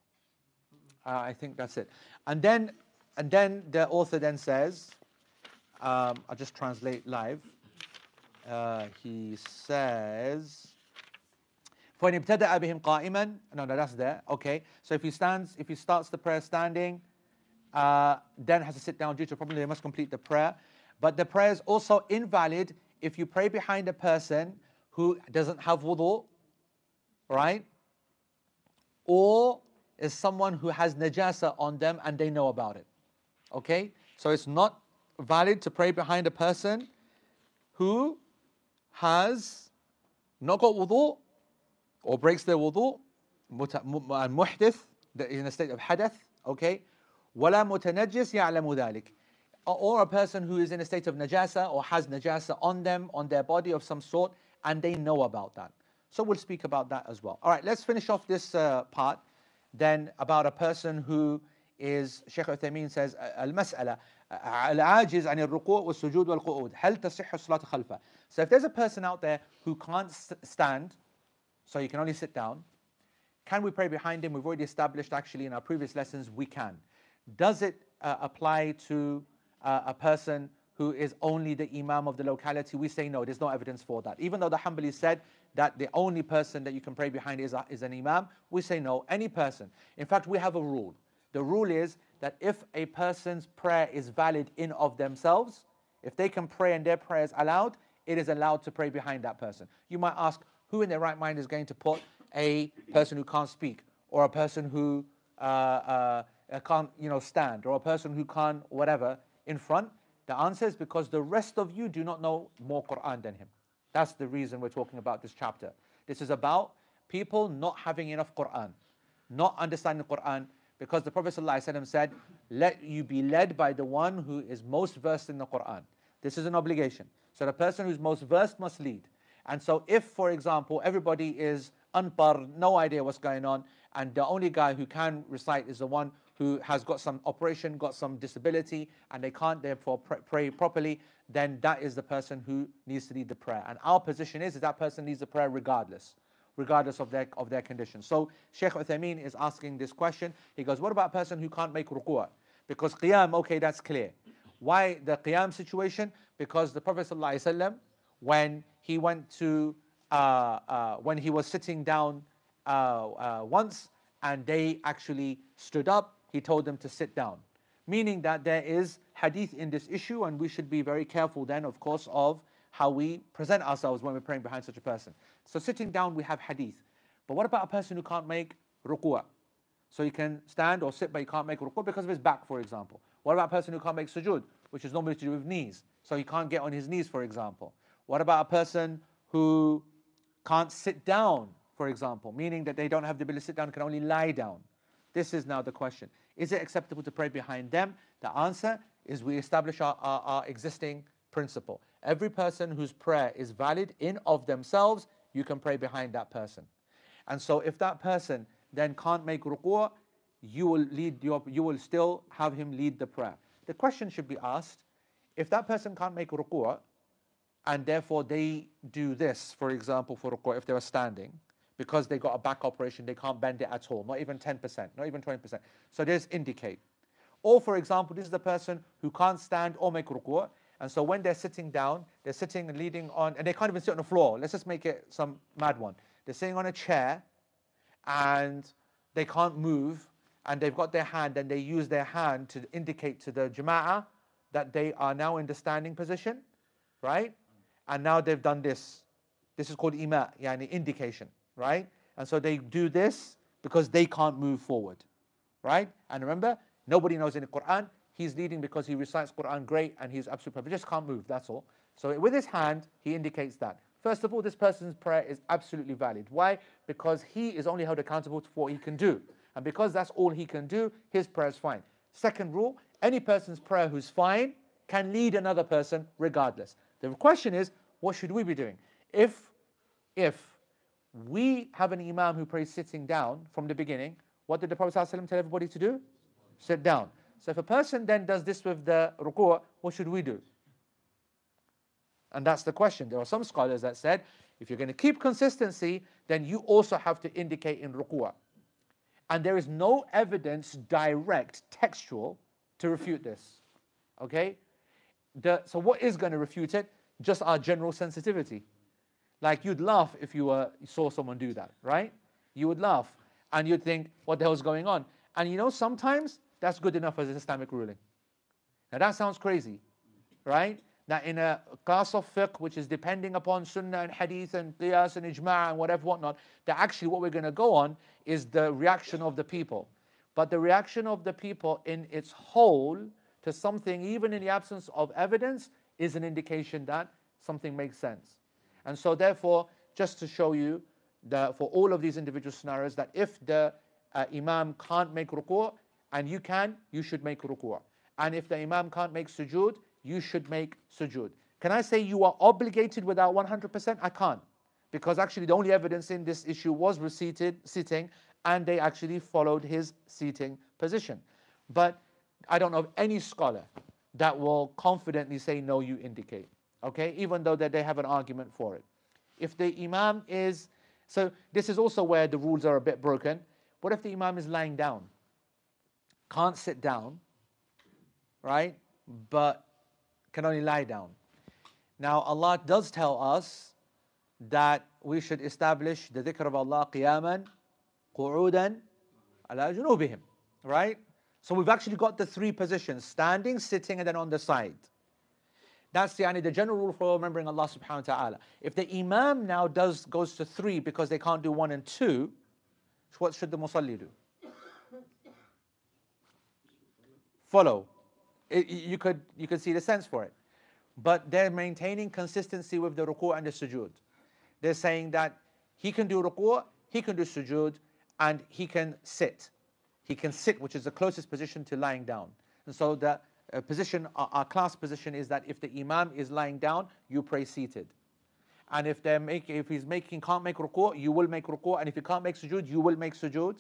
Uh, I think that's it. And then, and then the author then says, um, I'll just translate live. Uh, he says, فَإِنْ ابْتَدَأَ بِهِمْ قَائِمًا No, no, that's there. Okay. So if he stands, if he starts the prayer standing, uh, then has to sit down due to a problem, they must complete the prayer. But the prayer is also invalid if you pray behind a person who doesn't have wudu, right? Or is someone who has najasa on them and they know about it. Okay? So it's not valid to pray behind a person who has not got wudu or breaks their wudu, muhdith, in a state of hadath, okay? ولا متنجس يعلم ذلك or a person who is in a state of najasa or has najasa on them, on their body of some sort, and they know about that. So we'll speak about that as well. All right, let's finish off this uh, part. Then about a person who is, Sheikh Uthaymeen says, المسألة العاجز عن الركوع والسجود والقعود هل تصح الصلاة خلفه So if there's a person out there who can't stand, so you can only sit down, can we pray behind him? We've already established actually in our previous lessons we can. Does it uh, apply to uh, a person who is only the imam of the locality? We say no, there's no evidence for that. Even though the Hanbali said that the only person that you can pray behind is, a, is an imam, we say no, any person. In fact, we have a rule. The rule is that if a person's prayer is valid in of themselves, if they can pray and their prayer is allowed, it is allowed to pray behind that person. You might ask, who in their right mind is going to put a person who can't speak, or a person who uh, uh, can't, you know, stand, or a person who can't whatever in front? The answer is because the rest of you do not know more Quran than him. That's the reason we're talking about this chapter. This is about people not having enough Quran, not understanding Quran, because the Prophet ﷺ said, Let you be led by the one who is most versed in the Quran. This is an obligation. So the person who's most versed must lead. And so, if, for example, everybody is unpar, no idea what's going on, and the only guy who can recite is the one who has got some operation, got some disability, and they can't therefore pray properly, then that is the person who needs to lead the prayer. And our position is that that person leads the prayer regardless regardless of their, of their condition. So Sheikh Uthaymeen is asking this question. He goes, what about a person who can't make ruku'ah? Because qiyam, okay, that's clear. Why the qiyam situation? Because the Prophet ﷺ, when he went to, uh, uh, when he was sitting down uh, uh, once and they actually stood up, he told them to sit down. Meaning that there is hadith in this issue and we should be very careful then, of course, of how we present ourselves when we're praying behind such a person. So sitting down, we have hadith. But what about a person who can't make ruku'ah? So he can stand or sit, but he can't make ruku'ah because of his back, for example. What about a person who can't make sujood, which is normally to do with knees? So he can't get on his knees, for example. What about a person who can't sit down, for example, meaning that they don't have the ability to sit down, can only lie down? This is now the question. Is it acceptable to pray behind them? The answer is we establish our, our, our existing principle. Every person whose prayer is valid in of themselves you can pray behind that person. And so if that person then can't make ruku', you will lead your, you will still have him lead the prayer. The question should be asked, if that person can't make ruku' and therefore they do this, for example, for ruku' if they were standing, because they got a back operation, they can't bend it at all, not even 10%, not even 20%. So this indicate. Or for example, this is the person who can't stand or make ruku', and so when they're sitting down, they're sitting and leading on, and they can't even sit on the floor. Let's just make it some mad one. They're sitting on a chair and they can't move, and they've got their hand, and they use their hand to indicate to the jama'ah that they are now in the standing position, right? And now they've done this. This is called ima, yani indication, right? And so they do this because they can't move forward, right? And remember, nobody knows in the Quran He's leading because he recites Quran great and he's absolutely perfect. Just can't move, that's all. So with his hand, he indicates that. First of all, this person's prayer is absolutely valid. Why? Because he is only held accountable for what he can do. And because that's all he can do, his prayer is fine. Second rule, any person's prayer who's fine can lead another person regardless. The question is, what should we be doing? If, if we have an imam who prays sitting down from the beginning, what did the Prophet ﷺ tell everybody to do? Sit down. So if a person then does this with the ruku', what should we do? And that's the question. There are some scholars that said if you're going to keep consistency, then you also have to indicate in ruku'. And there is no evidence, direct, textual, to refute this. Okay? The, so, what is going to refute it? Just our general sensitivity. Like you'd laugh if you were, you saw someone do that, right? You would laugh and you'd think, what the hell is going on? And you know, sometimes that's good enough as an Islamic ruling. Now that sounds crazy, right? Now in a class of fiqh, which is depending upon sunnah and hadith and qiyas and ijma' and whatever whatnot, that actually what we're going to go on is the reaction of the people. But the reaction of the people in its whole something, even in the absence of evidence, is an indication that something makes sense. And so therefore, just to show you that for all of these individual scenarios, that if the uh, imam can't make ruku' and you can, you should make ruku'. And if the imam can't make sujood, you should make sujood. Can I say you are obligated without 100%? I can't. Because actually, the only evidence in this issue was seated, sitting, and they actually followed his seating position. But I don't know of any scholar that will confidently say, no, you indicate. Okay? Even though that they have an argument for it. If the imam is, so this is also where the rules are a bit broken. What if the imam is lying down? Can't sit down, right? But can only lie down. Now, Allah does tell us that we should establish the dhikr of Allah qiyaman, qu'udan, ala junubihim, right? So we've actually got the three positions, standing, sitting, and then on the side. That's the, the general rule for remembering Allah subhanahu wa ta'ala. If the imam now does goes to three because they can't do one and two, what should the musalli do? Follow. It, you could you could see the sense for it. But they're maintaining consistency with the ruku' and the sujood. They're saying that he can do ruku', he can do sujood, and he can sit. He can sit, which is the closest position to lying down. And so the uh, position, our, our, class position is that if the imam is lying down, you pray seated. And if they're making, if he's making can't make ruku', you will make ruku', and if he can't make sujood, you will make sujood.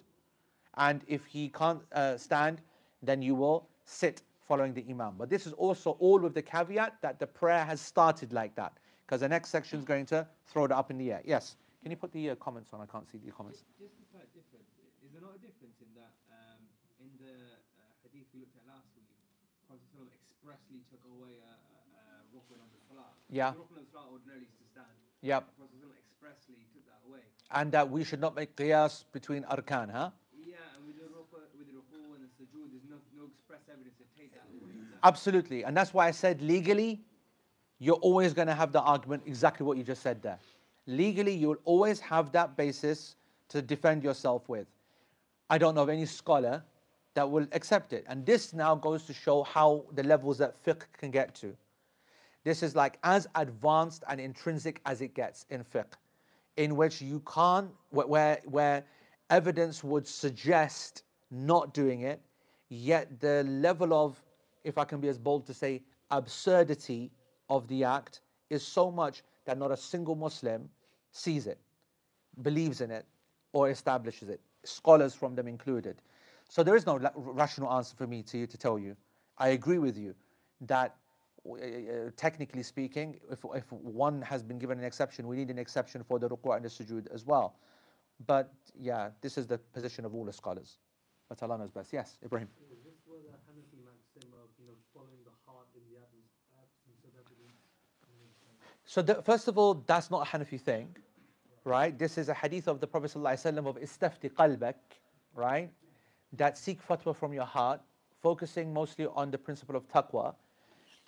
And if he can't uh, stand, then you will sit following the Imam. But this is also all with the caveat that the prayer has started like that. Because the next section is going to throw it up in the air. Yes. Can you put the uh, comments on? I can't see the comments.
Just a slight difference. Is there not a difference in that um, in the uh, hadith we looked at last week, Prophet expressly took away a, a, a rukn on the salah.
Yeah.
The rukn on the salah ordinarily is to stand.
Yep.
Expressly took that away.
And that we should not make qiyas between arkan, huh? Absolutely. And that's why I said legally, you're always going to have the argument exactly what you just said there. Legally, you'll always have that basis to defend yourself with. I don't know of any scholar that will accept it. And this now goes to show how the levels that fiqh can get to. This is like as advanced and intrinsic as it gets in fiqh, in which you can't, where, where evidence would suggest not doing it, yet the level of if I can be as bold to say, absurdity of the act is so much that not a single Muslim sees it, believes in it, or establishes it, scholars from them included. So there is no rational answer for me to you to tell you. I agree with you that uh, technically speaking, if, if one has been given an exception, we need an exception for the ruku' and the sujood as well. But yeah, this is the position of all the scholars. But Allah knows best. Yes, Ibrahim. So the, first of all, that's not a Hanafi thing, right? This is a hadith of the Prophet ﷺ of istafti qalbak, right? That seek fatwa from your heart, focusing mostly on the principle of taqwa.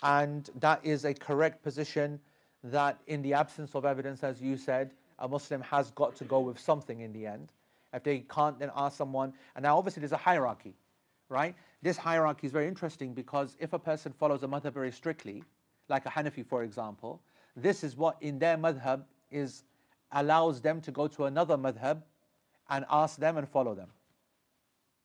And that is a correct position that in the absence of evidence, as you said, a Muslim has got to go with something in the end. If they can't, then ask someone. And now obviously there's a hierarchy, right? This hierarchy is very interesting because if a person follows a madhab very strictly, like a Hanafi for example, this is what in their madhab is allows them to go to another madhab and ask them and follow them.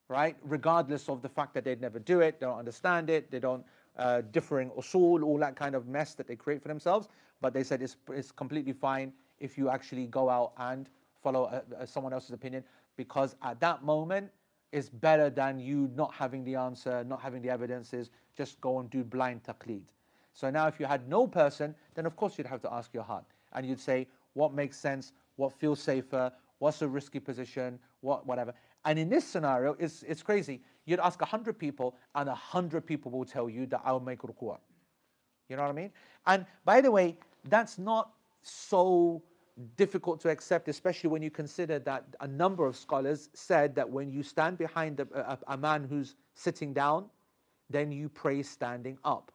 Right? Regardless of the fact that they'd never do it, they don't understand it, they don't uh, differing usul, all that kind of mess that they create for themselves. But they said it's, it's completely fine if you actually go out and follow uh, uh, someone else's opinion because at that moment it's better than you not having the answer, not having the evidences, just go and do blind taqleed. So now if you had no person, then of course you'd have to ask your heart. And you'd say, what makes sense, what feels safer, what's a risky position, what whatever. And in this scenario, it's, it's crazy. You'd ask 100 people, and 100 people will tell you that I'll make ruku'. You know what I mean? And by the way, that's not so difficult to accept, especially when you consider that a number of scholars said that when you stand behind a, a, a man who's sitting down, then you pray standing up.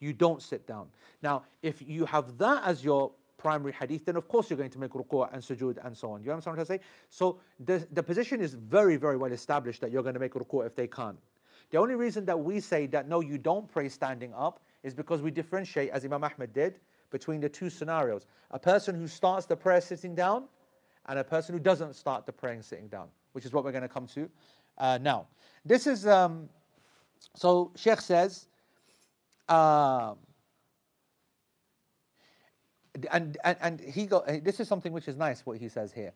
You don't sit down. Now, if you have that as your primary hadith, then of course you're going to make ruku' and sujood and so on. You understand what I'm trying say? So the, the position is very, very well established that you're going to make ruku' if they can't. The only reason that we say that no, you don't pray standing up is because we differentiate, as Imam Ahmed did, between the two scenarios. A person who starts the prayer sitting down and a person who doesn't start the praying sitting down, which is what we're going to come to uh, now. This is, um, so Sheikh says, um, and, and, and he got, eh, this is something which is nice what he says here.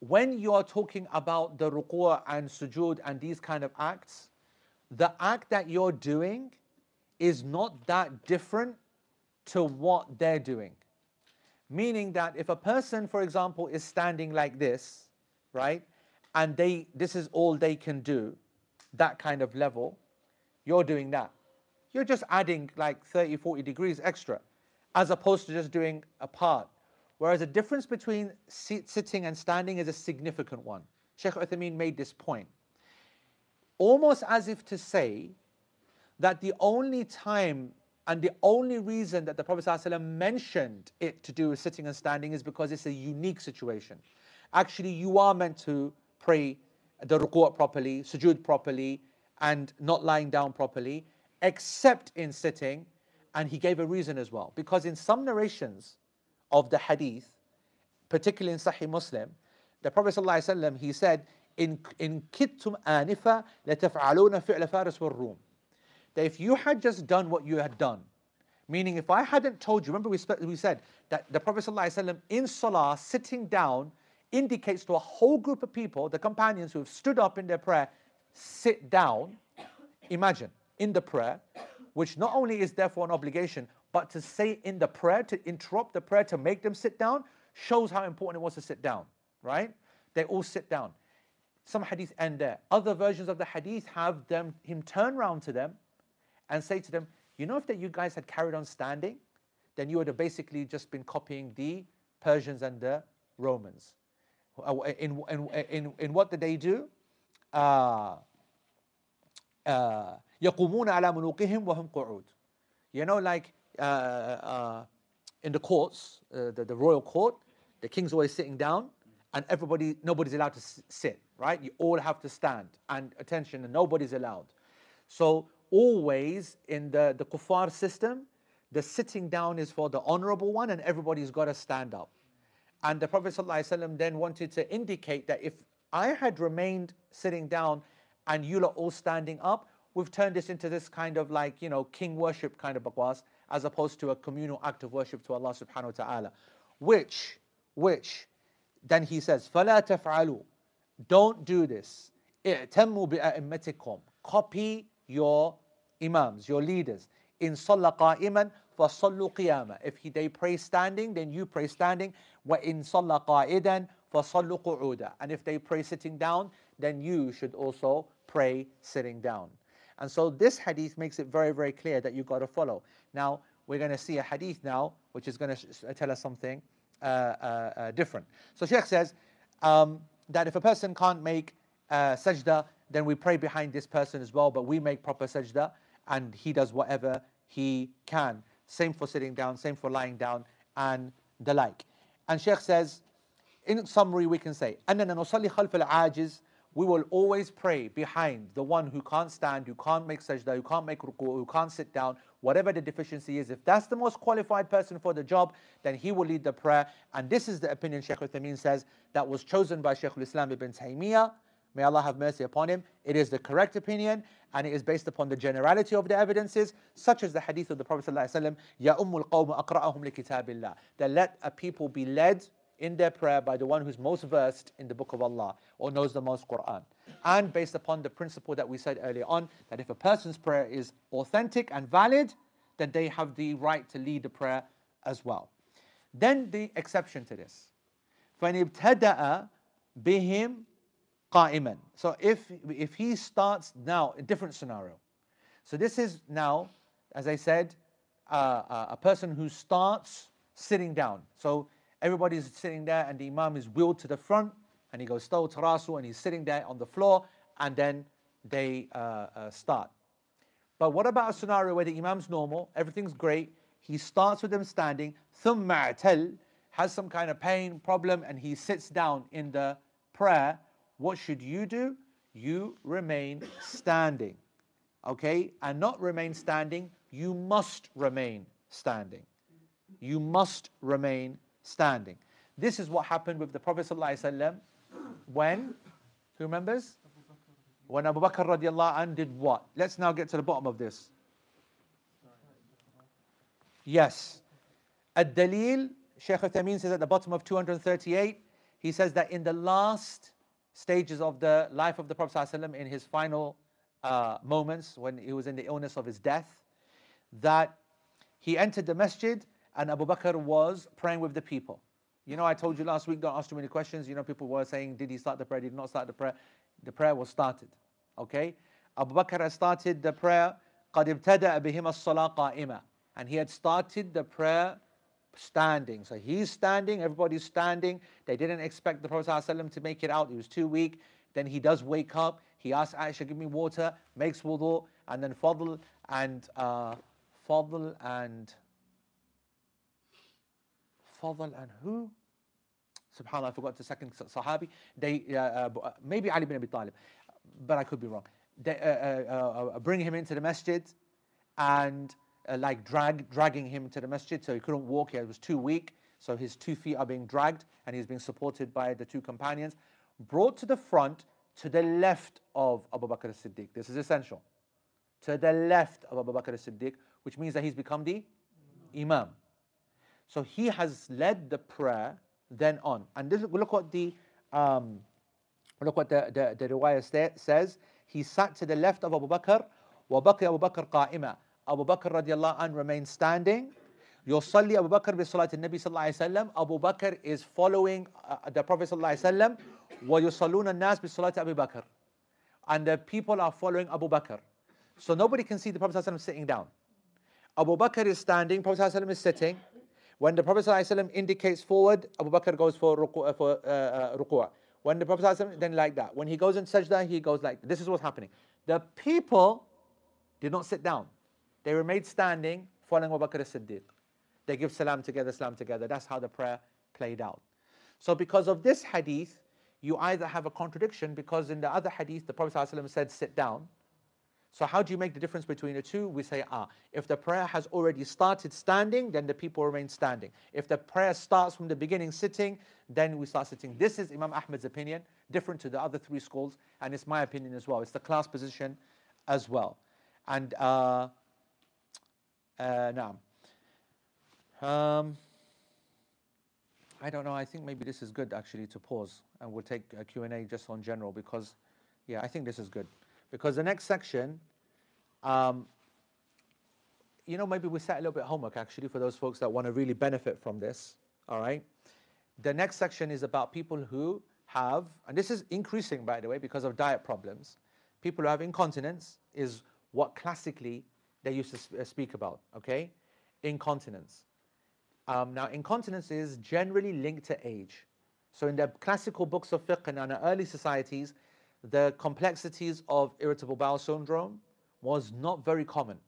When you are talking about the ruku' and sujood and these kind of acts, the act that you're doing is not that different to what they're doing. Meaning that if a person, for example, is standing like this, right, and they this is all they can do, that kind of level, you're doing that. You're just adding like 30, 40 degrees extra, as opposed to just doing a part. Whereas the difference between sit, sitting and standing is a significant one. Sheikh Uthaymeen made this point. Almost as if to say that the only time and the only reason that the Prophet ﷺ mentioned it to do with sitting and standing is because it's a unique situation. Actually, you are meant to pray the ruku' properly, sujood properly, and not lying down properly, except in sitting. And he gave a reason as well. Because in some narrations of the hadith, particularly in Sahih Muslim, the Prophet ﷺ, he said, in in kittum anifa lataf'aluna fi'la faris wal rum that if you had just done what you had done, meaning if I hadn't told you, remember we, we said that the Prophet ﷺ in Salah, sitting down, indicates to a whole group of people, the companions who have stood up in their prayer, sit down. Imagine, in the prayer, which not only is therefore an obligation, but to say in the prayer, to interrupt the prayer, to make them sit down, shows how important it was to sit down, right? They all sit down. Some hadith end there. Other versions of the hadith have them him turn round to them and say to them, you know, if that you guys had carried on standing, then you would have basically just been copying the Persians and the Romans. Uh, in, in, in, in what did they do? Uh, uh, يقومون على ملوكهم وهم قعود. You know, like uh, uh, in the courts, uh, the, the royal court, the king's always sitting down, and everybody, nobody's allowed to sit, right? You all have to stand, and attention, and nobody's allowed. So always in the, the kuffar system, the sitting down is for the honorable one and everybody's got to stand up. And the Prophet ﷺ then wanted to indicate that if I had remained sitting down and you lot all standing up, we've turned this into this kind of like, you know, king worship kind of bakwas, as opposed to a communal act of worship to Allah subhanahu wa ta'ala. Which, which, then he says, فَلَا تَفْعَلُوا Don't do this. اِعْتَمُّوا بِأَئِمَّتِكُمْ Copy your imams, your leaders. In صلى قائما فصلوا قياما. If he, they pray standing, then you pray standing. وإن صلى قائدا فصلوا قعودا. And if they pray sitting down, then you should also pray sitting down. And so this hadith makes it very, very clear that you've got to follow. Now, we're going to see a hadith now, which is going to tell us something uh, uh, uh, different. So Sheikh says um, that if a person can't make uh, sajda, then we pray behind this person as well, but we make proper sajda and he does whatever he can. Same for sitting down, same for lying down, and the like. And Sheikh says, in summary, we can say, أننا نصلي خلف العاجز we will always pray behind the one who can't stand, who can't make sajda, who can't make ruku, who can't sit down, whatever the deficiency is. If that's the most qualified person for the job, then he will lead the prayer. And this is the opinion Sheikh Uthaymeen says that was chosen by Sheikh al-Islam ibn Taymiyyah May Allah have mercy upon him. It is the correct opinion and it is based upon the generality of the evidences, such as the hadith of the Prophet ﷺ, ummul qawm aqra'ahum li kitabillah. That let a people be led in their prayer by the one who's most versed in the book of Allah or knows the most Quran. And based upon the principle that we said earlier on, that if a person's prayer is authentic and valid, then they have the right to lead the prayer as well. Then the exception to this. فَإِنْ ابْتَدَأَ بِهِمْ قَائِمًا So if, if he starts now, a different scenario. So this is now, as I said, uh, uh, a person who starts sitting down. So everybody's sitting there and the imam is wheeled to the front and he goes staw tarasu and he's sitting there on the floor and then they uh, uh, start. But what about a scenario where the imam's normal, everything's great, he starts with them standing, ثم اعتل, has some kind of pain, problem, and he sits down in the prayer, what should you do? You remain standing. Okay? And not remain standing, you must remain standing. You must remain standing. This is what happened with the Prophet ﷺ when, who remembers? When Abu Bakr radiallahu anh did what? Let's now get to the bottom of this. Yes. Ad-Dalil, Shaykh Uthaymeen says at the bottom of 238, he says that in the last stages of the life of the Prophet ﷺ, in his final uh, moments, when he was in the illness of his death, that he entered the masjid and Abu Bakr was praying with the people. You know, I told you last week, don't ask too many questions. You know, people were saying, did he start the prayer? Did he not start the prayer? The prayer was started. Okay? Abu Bakr has started the prayer, قَدْ ابْتَدَأَ بِهِمَ الصَّلَاةَ قَائِمًا And he had started the prayer standing. So he's standing, everybody's standing. They didn't expect the Prophet ﷺ to make it out. He was too weak. Then he does wake up. He asks Aisha, give me water, makes wudu, and then Fadl and uh, Fadl and Fadl and who? Subhanallah, I forgot the second Sahabi. They uh, uh, maybe Ali bin Abi Talib, but I could be wrong. They uh, uh, uh bring him into the masjid and uh, like drag dragging him to the masjid, so he couldn't walk. He was too weak, so his two feet are being dragged, and he's being supported by the two companions. Brought to the front, to the left of Abu Bakr as-Siddiq. This is essential. To the left of Abu Bakr as-Siddiq, which means that he's become the imam. So he has led the prayer then on. And this, look what the um, look what the, the, the riwayah says. He sat to the left of Abu Bakr, وبقي أبو بكر قائما. Abu Bakr radiallahu anh remained standing. يصلي أبو بكر بصلاة النبي صلى الله عليه وسلم. Abu Bakr is following uh, the Prophet صلى الله عليه وسلم. ويصلون الناس بصلاة أبي بكر. And the people are following Abu Bakr. So nobody can see the Prophet ﷺ sitting down. Abu Bakr is standing, Prophet ﷺ is sitting. When the Prophet ﷺ indicates forward, Abu Bakr goes for ruku'. Uh, for, uh, uh, When the Prophet ﷺ, then like that. When he goes in sajda, he goes like this is what's happening. The people did not sit down. They remained standing, following Abu Bakr as-Siddiq. They give salam together, salam together. That's how the prayer played out. So because of this hadith, you either have a contradiction because in the other hadith, the Prophet ﷺ said sit down, so how do you make the difference between the two? We say, ah, if the prayer has already started standing, then the people remain standing. If the prayer starts from the beginning sitting, then we start sitting. This is Imam Ahmed's opinion, different to the other three schools, and it's my opinion as well. It's the class position as well. And uh, uh, now, um, I don't know. I think maybe this is good actually to pause, and we'll take a Q&A just on general because, yeah, I think this is good. Because the next section, um, you know, maybe we set a little bit homework actually for those folks that want to really benefit from this. All right. The next section is about people who have, and this is increasing by the way because of diet problems. People who have incontinence is what classically they used to speak about. Okay, incontinence. Um, now, incontinence is generally linked to age. So, in the classical books of fiqh and in early societies, the complexities of irritable bowel syndrome was not very common.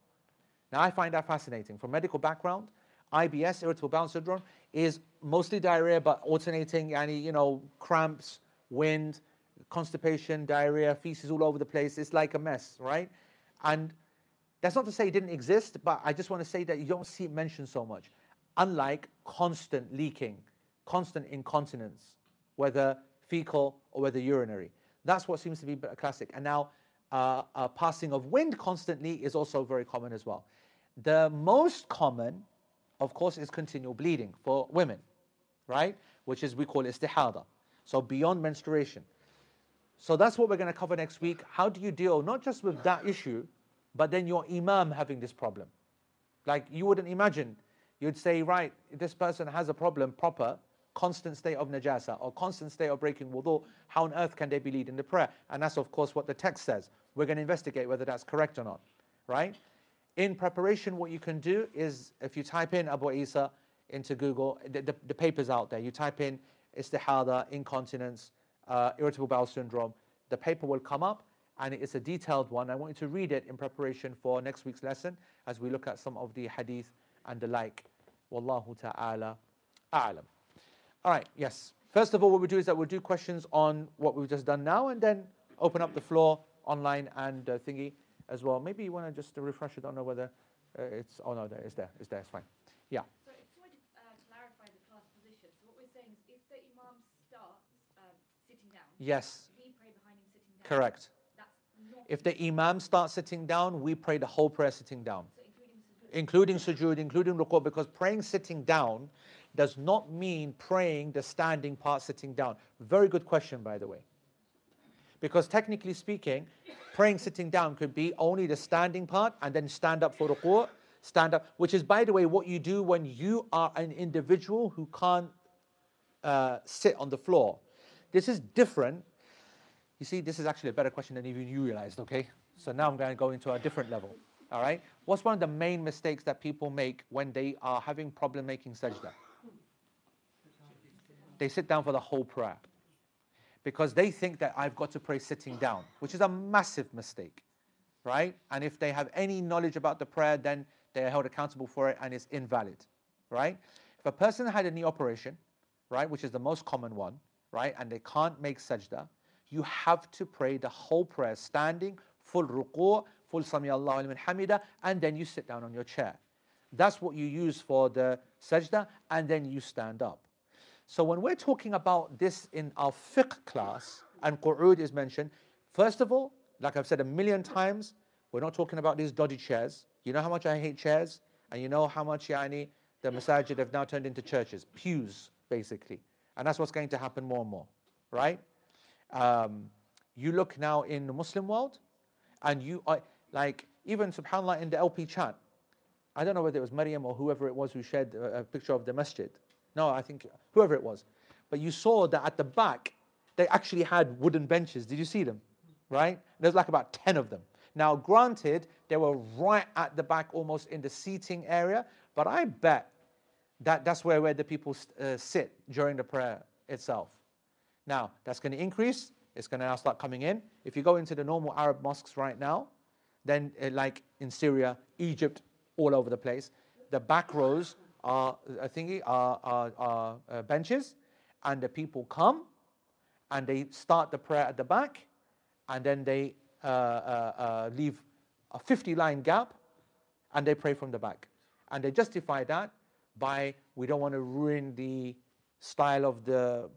Now, I find that fascinating. From medical background, IBS, irritable bowel syndrome, is mostly diarrhea, but alternating any, you know, cramps, wind, constipation, diarrhea, feces all over the place. It's like a mess, right? And that's not to say it didn't exist, but I just want to say that you don't see it mentioned so much. Unlike constant leaking, constant incontinence, whether fecal or whether urinary. That's what seems to be a classic. And now, uh, passing of wind constantly is also very common as well. The most common, of course, is continual bleeding for women, right? which is we call istihada. So beyond menstruation. So that's what we're going to cover next week. How do you deal not just with that issue, but then your imam having this problem? Like you wouldn't imagine. You'd say, right, this person has a problem proper, constant state of najasa or constant state of breaking wudu. How on earth can they be leading the prayer? And that's of course what the text says. We're going to investigate whether that's correct or not, right? In preparation, what you can do is if you type in Abu Isa into Google, the, the, the paper's out there. You type in istihada, incontinence, uh, irritable bowel syndrome, the paper will come up and it's a detailed one. I want you to read it in preparation for next week's lesson as we look at some of the hadith and the like. Wallahu ta'ala a'lam. All right, yes. First of all, what we do is that we'll do questions on what we've just done now and then open up the floor online and uh, thingy as well. Maybe you want to just refresh it. I don't know whether uh, it's, oh no, there, it's there, it's there, it's fine. Yeah.
So I just wanted to uh, clarify the class position. So what we're saying is if the imam starts um, sitting down,
Yes,
we pray behind him sitting down.
correct.
That's not
If the imam starts sitting down, we pray the whole prayer sitting down.
so including sujood.
including sujood, including ruku, because praying sitting down does not mean praying the standing part sitting down. Very good question, by the way. Because technically speaking, praying sitting down could be only the standing part and then stand up for ruku, stand up, which is, by the way, what you do when you are an individual who can't uh, sit on the floor. This is different. You see, this is actually a better question than even you realized, okay? So now I'm going to go into a different level. All right? What's one of the main mistakes that people make when they are having problem making sajda? They sit down for the whole prayer because they think that I've got to pray sitting down, which is a massive mistake, right? And if they have any knowledge about the prayer, then they are held accountable for it and it's invalid, right? If a person had a knee operation, right, which is the most common one, right, and they can't make sajda, you have to pray the whole prayer standing, full ruku', full sami Allahu liman hamida, and then you sit down on your chair. That's what you use for the sajda, and then you stand up. So when we're talking about this in our fiqh class, and qu'ud is mentioned, first of all, like I've said a million times, we're not talking about these dodgy chairs. You know how much I hate chairs, and you know how much yani, the masajid have now turned into churches, pews, basically. And that's what's going to happen more and more, right? Um, you look now in the Muslim world, and you are like even subhanallah in the LP chat. I don't know whether it was Maryam or whoever it was who shared a picture of the masjid. No, I think whoever it was. But you saw that at the back, they actually had wooden benches. Did you see them? Right? There's like about 10 of them. Now, granted, they were right at the back, almost in the seating area, but I bet that that's where, where the people uh, sit during the prayer itself. Now, that's going to increase. It's going to now start coming in. If you go into the normal Arab mosques right now, then uh, like in Syria, Egypt, all over the place, the back rows uh, thingy are, are, are uh, benches, and the people come, and they start the prayer at the back, and then they uh, uh, uh, leave a 50 line gap, and they pray from the back, and they justify that by we don't want to ruin the style of the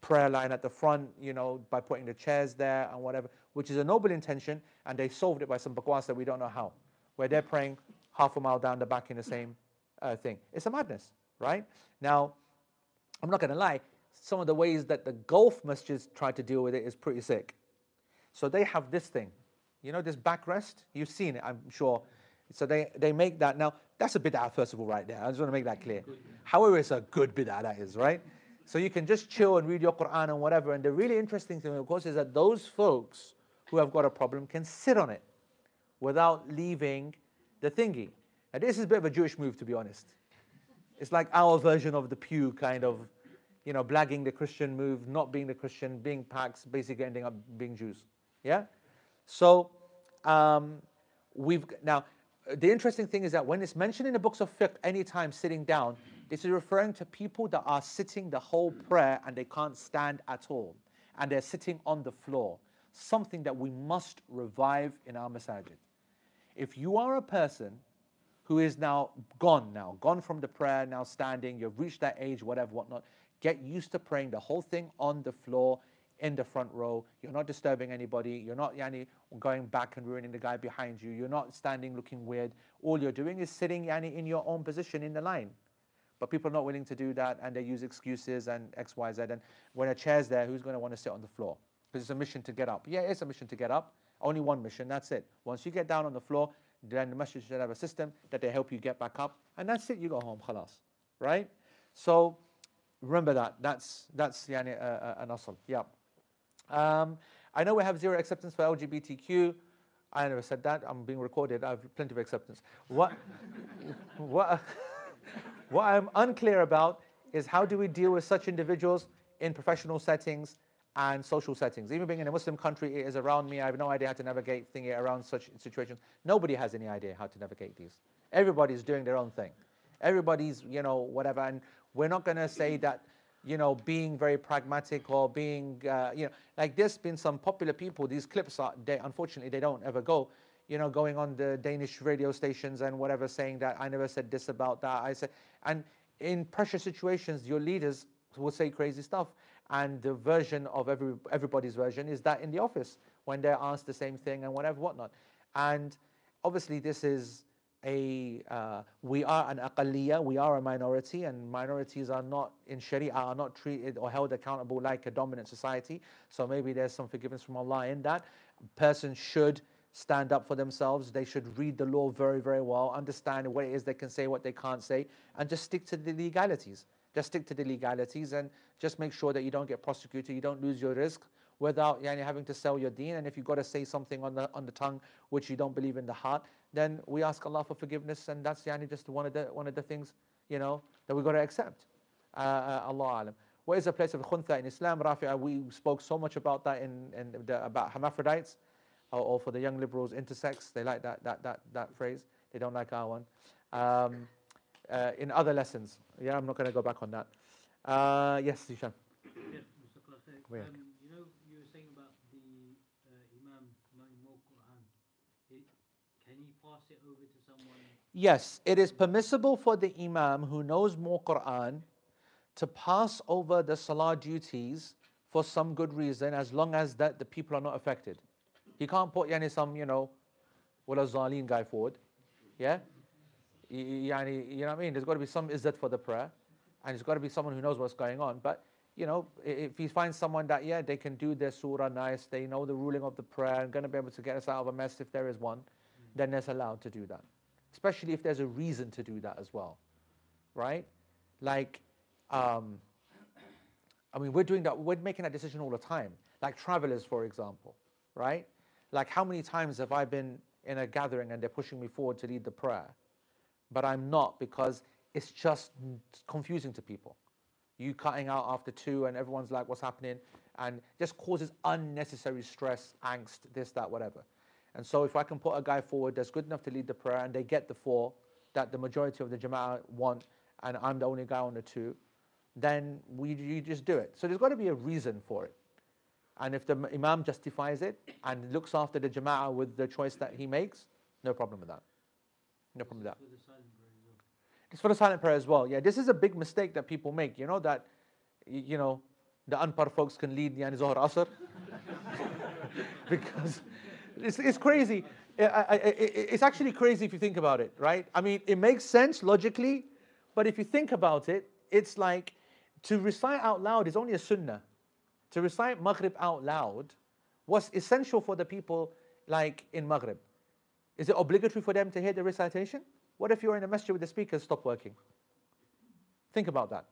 prayer line at the front, you know, by putting the chairs there and whatever, which is a noble intention, and they solved it by some bakwas that we don't know how, where they're praying half a mile down the back in the same uh, thing. It's a madness, right? Now, I'm not going to lie, some of the ways that the Gulf masjids try to deal with it is pretty sick. So they have this thing, you know, this backrest. You've seen it, I'm sure. So they, they make that. Now, that's a bid'ah, first of all, right there. I just want to make that clear. However, it's a good bid'ah, that is, right? So you can just chill and read your Quran and whatever. And the really interesting thing, of course, is that those folks who have got a problem can sit on it without leaving the thingy. Now, this is a bit of a Jewish move, to be honest. It's like our version of the pew kind of, you know, blagging the Christian move, not being the Christian, being Pax, basically ending up being Jews. Yeah? So, um, we've now, the interesting thing is that when it's mentioned in the books of fiqh, anytime sitting down, this is referring to people that are sitting the whole prayer and they can't stand at all. And they're sitting on the floor. Something that we must revive in our masajid. If you are a person who is now gone now, gone from the prayer, now standing, you've reached that age, whatever, whatnot, get used to praying the whole thing on the floor in the front row. You're not disturbing anybody. You're not yani, going back and ruining the guy behind you. You're not standing looking weird. All you're doing is sitting yani, in your own position in the line. But people are not willing to do that and they use excuses and X, Y, Z. And when a chair's there, who's going to want to sit on the floor? Because it's a mission to get up. Yeah, it's a mission to get up. Only one mission, that's it. Once you get down on the floor, then the masjid should have a system that they help you get back up. And that's it, you go home, khalas. Right? So remember that. That's, that's yani, uh, uh, an asl. Yeah. Um, I know we have zero acceptance for LGBTQ. I never said that. I'm being recorded. I have plenty of acceptance. What, what, what I'm unclear about is how do we deal with such individuals in professional settings and social settings. Even being in a Muslim country, it is around me. I have no idea how to navigate thinking around such situations. Nobody has any idea how to navigate these. Everybody's doing their own thing. Everybody's, you know, whatever. And we're not going to say that, you know, being very pragmatic or being, uh, you know, like there's been some popular people. These clips are, they, unfortunately, they don't ever go. You know, going on the Danish radio stations and whatever, saying that I never said this about that. I said, and in pressure situations, your leaders will say crazy stuff. And the version of every, everybody's version is that in the office when they're asked the same thing and whatever, whatnot. And obviously, this is a uh, we are an aqaliyah, we are a minority, and minorities are not in Sharia are not treated or held accountable like a dominant society. So maybe there's some forgiveness from Allah in that. Person should stand up for themselves. They should read the law very, very well, understand what it is they can say, what they can't say, and just stick to the legalities. Just stick to the legalities and just make sure that you don't get prosecuted, you don't lose your risk without yani, having to sell your deen. And if you've got to say something on the on the tongue which you don't believe in the heart, then we ask Allah for forgiveness, and that's yani, just one of the one of the things you know that we've got to accept. Uh, uh, Allah alam. What is the place of khuntha in Islam? Rafi'a, we spoke so much about that in, in the, about hermaphrodites, or, or, for the young liberals, intersex. They like that that that that phrase. They don't like our one. Um, uh, in other lessons. Yeah, I'm not going to go back on that. Uh, yes, Zishan.
Mr. Um, you know, you were saying about the uh, Imam knowing more Quran. It, can he pass it over to someone?
Yes, it is permissible for the Imam who knows more Quran to pass over the Salah duties for some good reason as long as that the people are not affected. He can't put yani, some, you know, Wala Zaleen guy forward. Yeah? You know what I mean? There's got to be some izzat for the prayer, and there's got to be someone who knows what's going on. But you know, if he finds someone that yeah, they can do their surah nice, they know the ruling of the prayer, and going to be able to get us out of a mess if there is one, then it's allowed to do that. Especially if there's a reason to do that as well, right? Like, um, I mean, we're doing that. We're making that decision all the time. Like travelers, for example, right? Like, how many times have I been in a gathering and they're pushing me forward to lead the prayer? But I'm not because it's just confusing to people. You cutting out after two, and everyone's like, what's happening? And just causes unnecessary stress, angst, this, that, whatever. And so, if I can put a guy forward that's good enough to lead the prayer and they get the four that the majority of the Jama'ah want, and I'm the only guy on the two, then we, you just do it. So, there's got to be a reason for it. And if the Imam justifies it and looks after the Jama'ah with the choice that he makes, no problem with that. No problem with that. It's for the silent prayer as well. Yeah, this is a big mistake that people make. You know that, you know, the unpar folks can lead Yani Zohar Asr. because it's, it's crazy. it's actually crazy if you think about it, right? I mean, it makes sense logically, but if you think about it, it's like to recite out loud is only a sunnah. To recite Maghrib out loud was essential for the people like in Maghrib. Is it obligatory for them to hear the recitation? What if you're in a masjid with the speakers stop working? Think about that.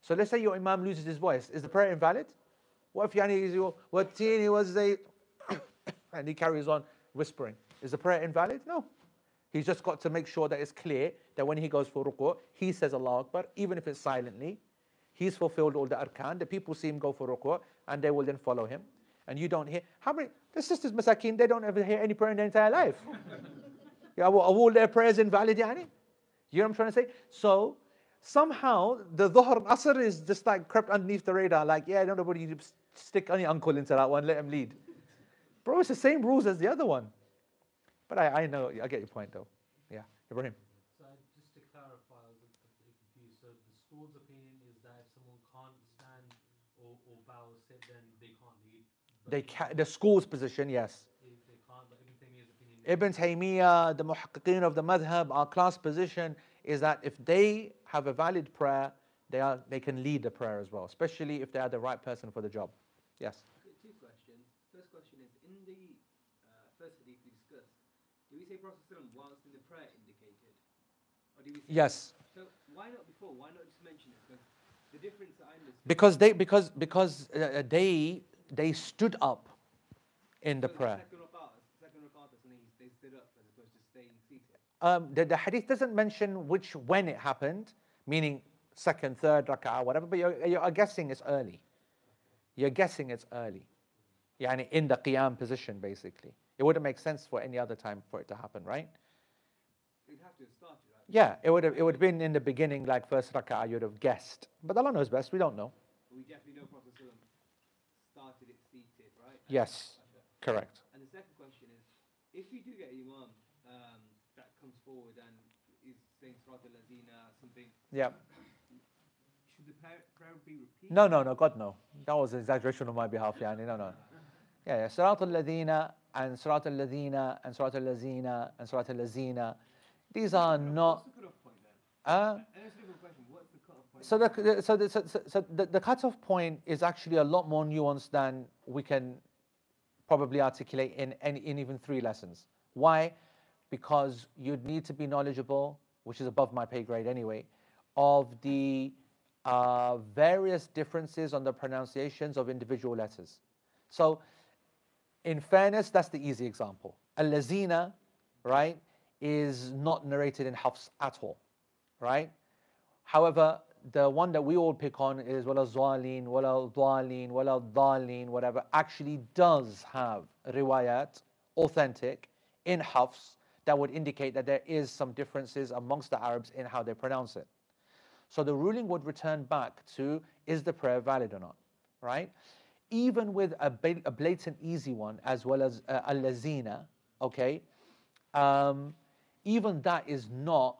So let's say your imam loses his voice. Is the prayer invalid? What if yani is your was and he carries on whispering? Is the prayer invalid? No. He's just got to make sure that it's clear that when he goes for ruku, he says Allah Akbar, even if it's silently. He's fulfilled all the arkan. The people see him go for ruku, and they will then follow him. And you don't hear. How many? The sisters masakin, they don't ever hear any prayer in their entire life. Yeah, are all their prayers invalid, yani? You know what I'm trying to say? So somehow the dhuhr and asr is just like crept underneath the radar, like, yeah, nobody stick any uncle into that one, let him lead. Bro, it's the same rules as the other one. But I, I know, I get your point though. Yeah, Ibrahim.
So just to clarify, I was confused. So the school's opinion is that if someone can't stand or, or bow or sit, then they can't lead.
They can, the school's position, yes.
They, they can't, but Ibn
Taymiyyah, the muhaqqiqeen of the madhab, our class position is that if they have a valid prayer, they, are, they can lead the prayer as well, especially if they are the right person for the job. Yes?
Two questions. First question is in the uh, first hadith we discussed, do we say Prophet whilst in the prayer indicated? Or do we say
Yes.
So why not before? Why not just mention it? Because the difference that I understand.
Because they, because, because uh, they, they stood up in the
so
prayer.
Second rak'ah, second rak'ah, and they, they stood up as opposed to staying seated.
Um, the, the hadith doesn't mention which when it happened, meaning second, third rak'ah, whatever, but you're, you're guessing it's early. You're guessing it's early. Yani in the qiyam position, basically. It wouldn't make sense for any other time for it to happen, right?
You'd have to have started, right?
Yeah, it would have it would have been in the beginning, like first rak'ah, you'd have guessed. But Allah knows best, we don't know.
But we definitely know Prophet started it seated, right?
Yes, correct.
And the second question is, if we do get an imam forward and is saying something,
Yeah.
should the prayer, prayer be repeated?
No, no, no, God, no. That was an exaggeration on my behalf, Yani. No, no. Yeah, yeah. Surat al-Ladina and Surat al-Ladina and Surat al-Lazina and Surat al-Lazina. These are not.
What's the cutoff point then?
Uh,
And that's a different question. What's the cutoff point?
so the, so, the, so, so- so the, the cutoff point is actually a lot more nuanced than we can probably articulate in, in, in even three lessons. Why? Because you'd need to be knowledgeable, which is above my pay grade anyway, of the uh, various differences on the pronunciations of individual letters. So, in fairness, that's the easy example. Al-Lazina, right, is not narrated in Hafs at all, right? However, the one that we all pick on is wala zalin, wala dhalin, wala dhalin, whatever, actually does have riwayat, authentic, in Hafs, that would indicate that there is some differences amongst the Arabs in how they pronounce it. So the ruling would return back to is the prayer valid or not, right? Even with a, a blatant easy one as well as uh, al-lazina, okay, um, even that is not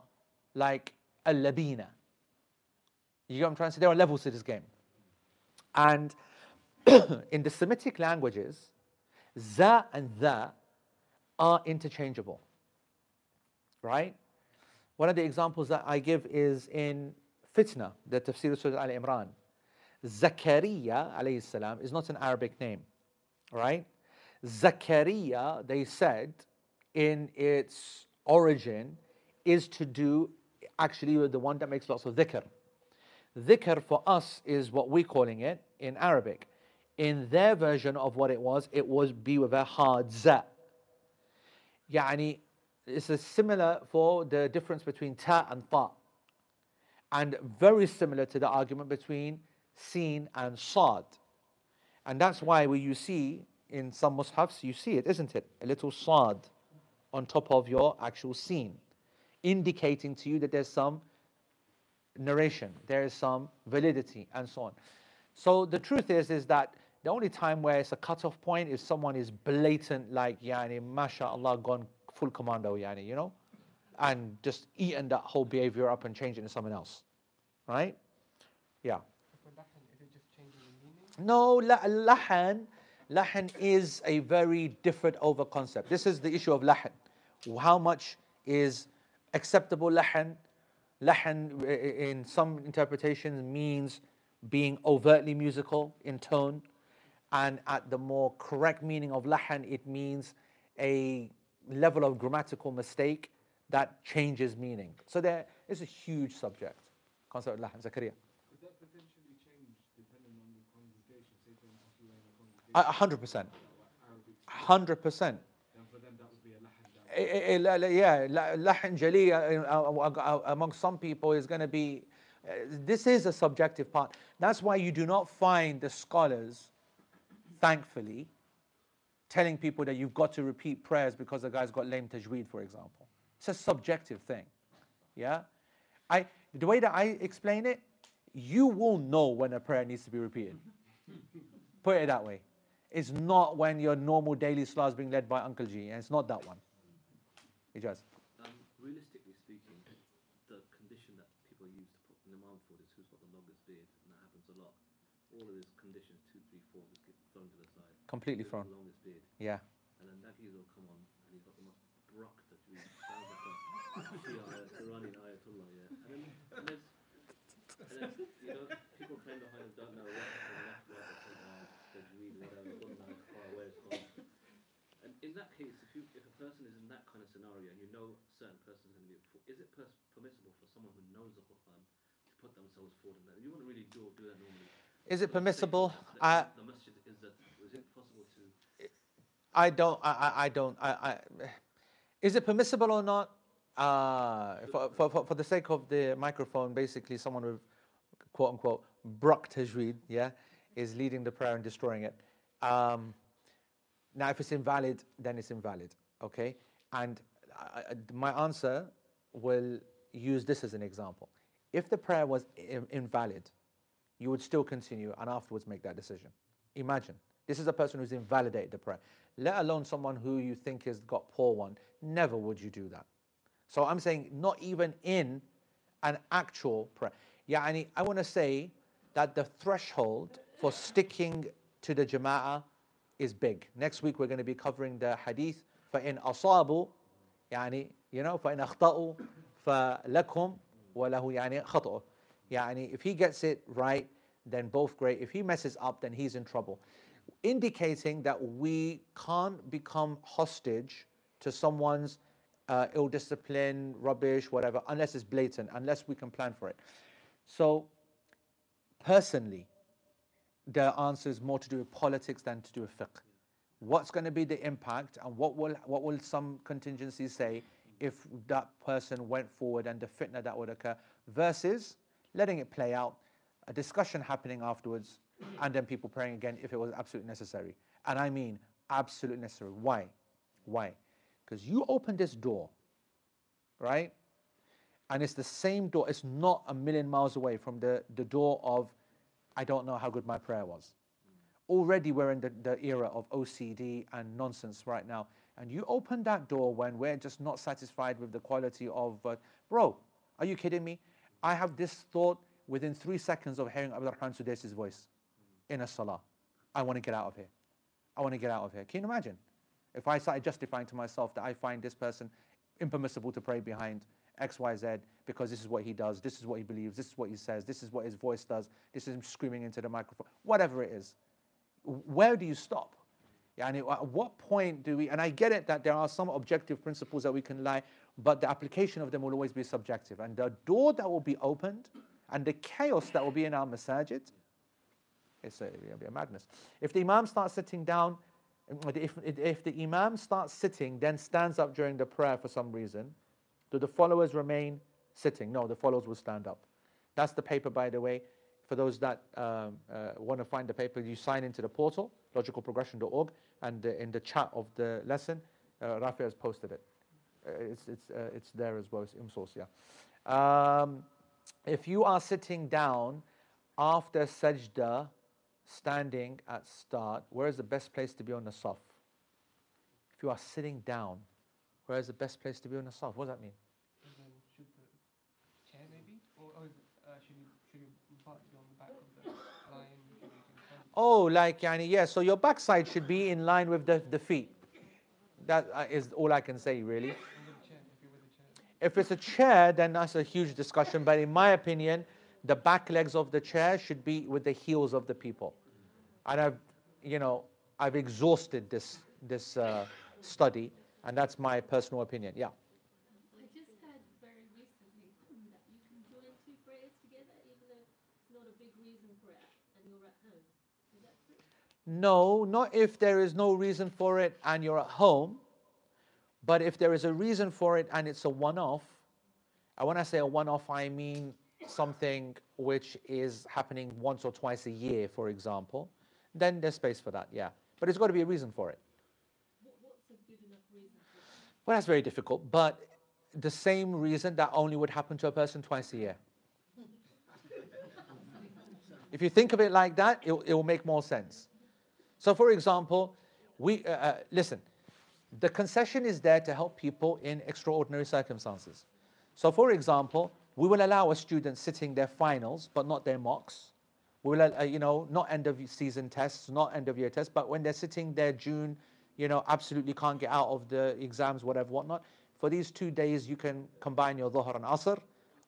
like al-labina. You get what I'm trying to say? There are levels to this game. And in the Semitic languages, za and tha are interchangeable. Right? One of the examples that I give is in Fitna, the Tafsir Surah Al Imran. Zakaria alayhi is not an Arabic name. Right? Zakaria, they said, in its origin, is to do actually with the one that makes lots of dhikr. Dhikr for us is what we're calling it in Arabic. In their version of what it was, it was be with a hard za. Yani, it's similar for the difference between ta and ta. And very similar to the argument between sin and sad. And that's why when you see in some mushafs, you see it, isn't it? A little sad on top of your actual sin, indicating to you that there's some narration, there is some validity, and so on. So the truth is, is that the only time where it's a cutoff point is someone is blatant, like yani, mashallah, gone full commando, yani, you know, and just eaten that whole behavior up and changed it into something else, right? Yeah. No, la- lahan, lahan is a very different over concept. This is the issue of lahan. How much is acceptable lahan? Lahan, in some interpretations, means being overtly musical in tone, and at the more correct meaning of lahan, it means a level of grammatical mistake that changes meaning. So there is a huge subject, concept of lahan. Zakaria.
Could that potentially change depending on the congregation? Say, for instance, you were in a congregation
A a hundred percent.
that
Hundred percent.
then for them that would be a lahan down.
Eh, eh, la- yeah, la- lahan jali uh, uh, uh, among some people is going to be. This is a subjective part. That's why you do not find the scholars, thankfully, telling people that you've got to repeat prayers because the guy's got lame tajweed, for example. It's a subjective thing. Yeah, I the way that I explain it, you will know when a prayer needs to be repeated. Put it that way. It's not when your normal daily salah is being led by Uncle G, and it's not that one. Ijaz.
Um, realistically speaking, the condition that people use to put an imam forward is who's got the longest beard, and that happens a lot. All of these conditions, two, three, four, just get thrown to the side.
Completely thrown.
The longest beard,
Yeah.
and then will come on, and he's got the most brock that we sounds like a Iranian Ayatollah yeah. And then, and there's, and then, you know, people playing behind us don't know what the left, right, tajweed, whatever, ghunna, far, it's gone. And in that case, if you if a person is in that kind of scenario and you know a certain person is going to be, is it pers- permissible for someone who knows the Quran to put themselves forward in that? You wouldn't really do, do that normally.
Is it permissible?
The, the masjid is that. Is it possible to?
I don't. I, I, don't. I, I, is it permissible or not? Uh, for, for, for, the sake of the microphone, basically, someone with quote unquote bruk tajweed, yeah, is leading the prayer and destroying it. Um, now, if it's invalid, then it's invalid, okay? And I- my answer will use this as an example. If the prayer was i- invalid, you would still continue and afterwards make that decision. Imagine this is a person who's invalidated the prayer, let alone someone who you think has got poor one. Never would you do that. So I'm saying not even in an actual prayer. Yeah, I, I want to say that the threshold for sticking to the jama'ah is big. Next week we're going to be covering the hadith فإن أصابوا يعني you know فإن أخطأوا فلكم وله يعني خطأ يعني if he gets it right then both great if he messes up then he's in trouble indicating that we can't become hostage to someone's uh, ill discipline rubbish whatever unless it's blatant unless we can plan for it. So personally the answer is more to do with politics than to do with fiqh. What's going to be the impact and what will what will some contingencies say if that person went forward and the fitna that would occur versus letting it play out a discussion happening afterwards and then people praying again if it was absolutely necessary. And i mean absolutely necessary. Why? Why? Because you open this door right? And it's the same door. It's not a million miles away from the, the door of i don't know how good my prayer was. Already we're in the, the era of OCD and nonsense right now. And you open that door when we're just not satisfied with the quality of, uh, bro, are you kidding me? I have this thought within three seconds of hearing Abdul Rahman Sudais' voice in a salah. I want to get out of here. I want to get out of here. Can you imagine? If I started justifying to myself that I find this person impermissible to pray behind X, Y, Z because this is what he does, this is what he believes, this is what he says, this is what his voice does, this is him screaming into the microphone, whatever it is where do you stop? Yani, at what point do we, and I get it that there are some objective principles that we can lie, but the application of them will always be subjective. And the door that will be opened and the chaos that will be in our masajid, it's a, it'll be a madness. If the imam starts sitting down, if, if the imam starts sitting, then stands up during the prayer for some reason, do the followers remain sitting? No, the followers will stand up. That's the paper, by the way. For those that um, uh, want to find the paper, you sign into the portal, logicalprogression.org, and uh, in the chat of the lesson, uh, Rafi has posted it. Uh, it's, it's, uh, it's there as well, it's IMSOurce, yeah. Um, if you are sitting down after sajda, standing at start, where is the best place to be on the saf? If you are sitting down, where is the best place to be on the saf? What does that mean?
Should the chair maybe? Or, or uh, should you should you butt be on the back of the lion? Should you in front?
Oh, like yani, yeah. So your backside should be in line with the, the feet. That uh, is all I can say, really.
And with the chair, if you're with the chair.
If it's a chair, then that's a huge discussion. But in my opinion, the back legs of the chair should be with the heels of the people. And I've, you know, I've exhausted this this uh, study, and that's my personal opinion. Yeah.
I just heard very recently that you can join two prayers together even though it's not a big reason for it and you're at home. Is that true?
No, not if there is no reason for it and you're at home, but if there is a reason for it and it's a one off. And when I say a one off, I mean something which is happening once or twice a year, for example, then there's space for that, yeah. But it's got to be a reason for it.
What's a good enough reason for?
Well, that's very difficult, but the same reason that only would happen to a person twice a year. if you think of it like that, it, it will make more sense. So, for example, we uh, uh, listen. The concession is there to help people in extraordinary circumstances. So, for example, we will allow a student sitting their finals, but not their mocks. We will, uh, you know, not end of season tests, not end of year tests, but when they're sitting their June, you know, absolutely can't get out of the exams, whatever, whatnot. For these two days, you can combine your dhuhr and asr,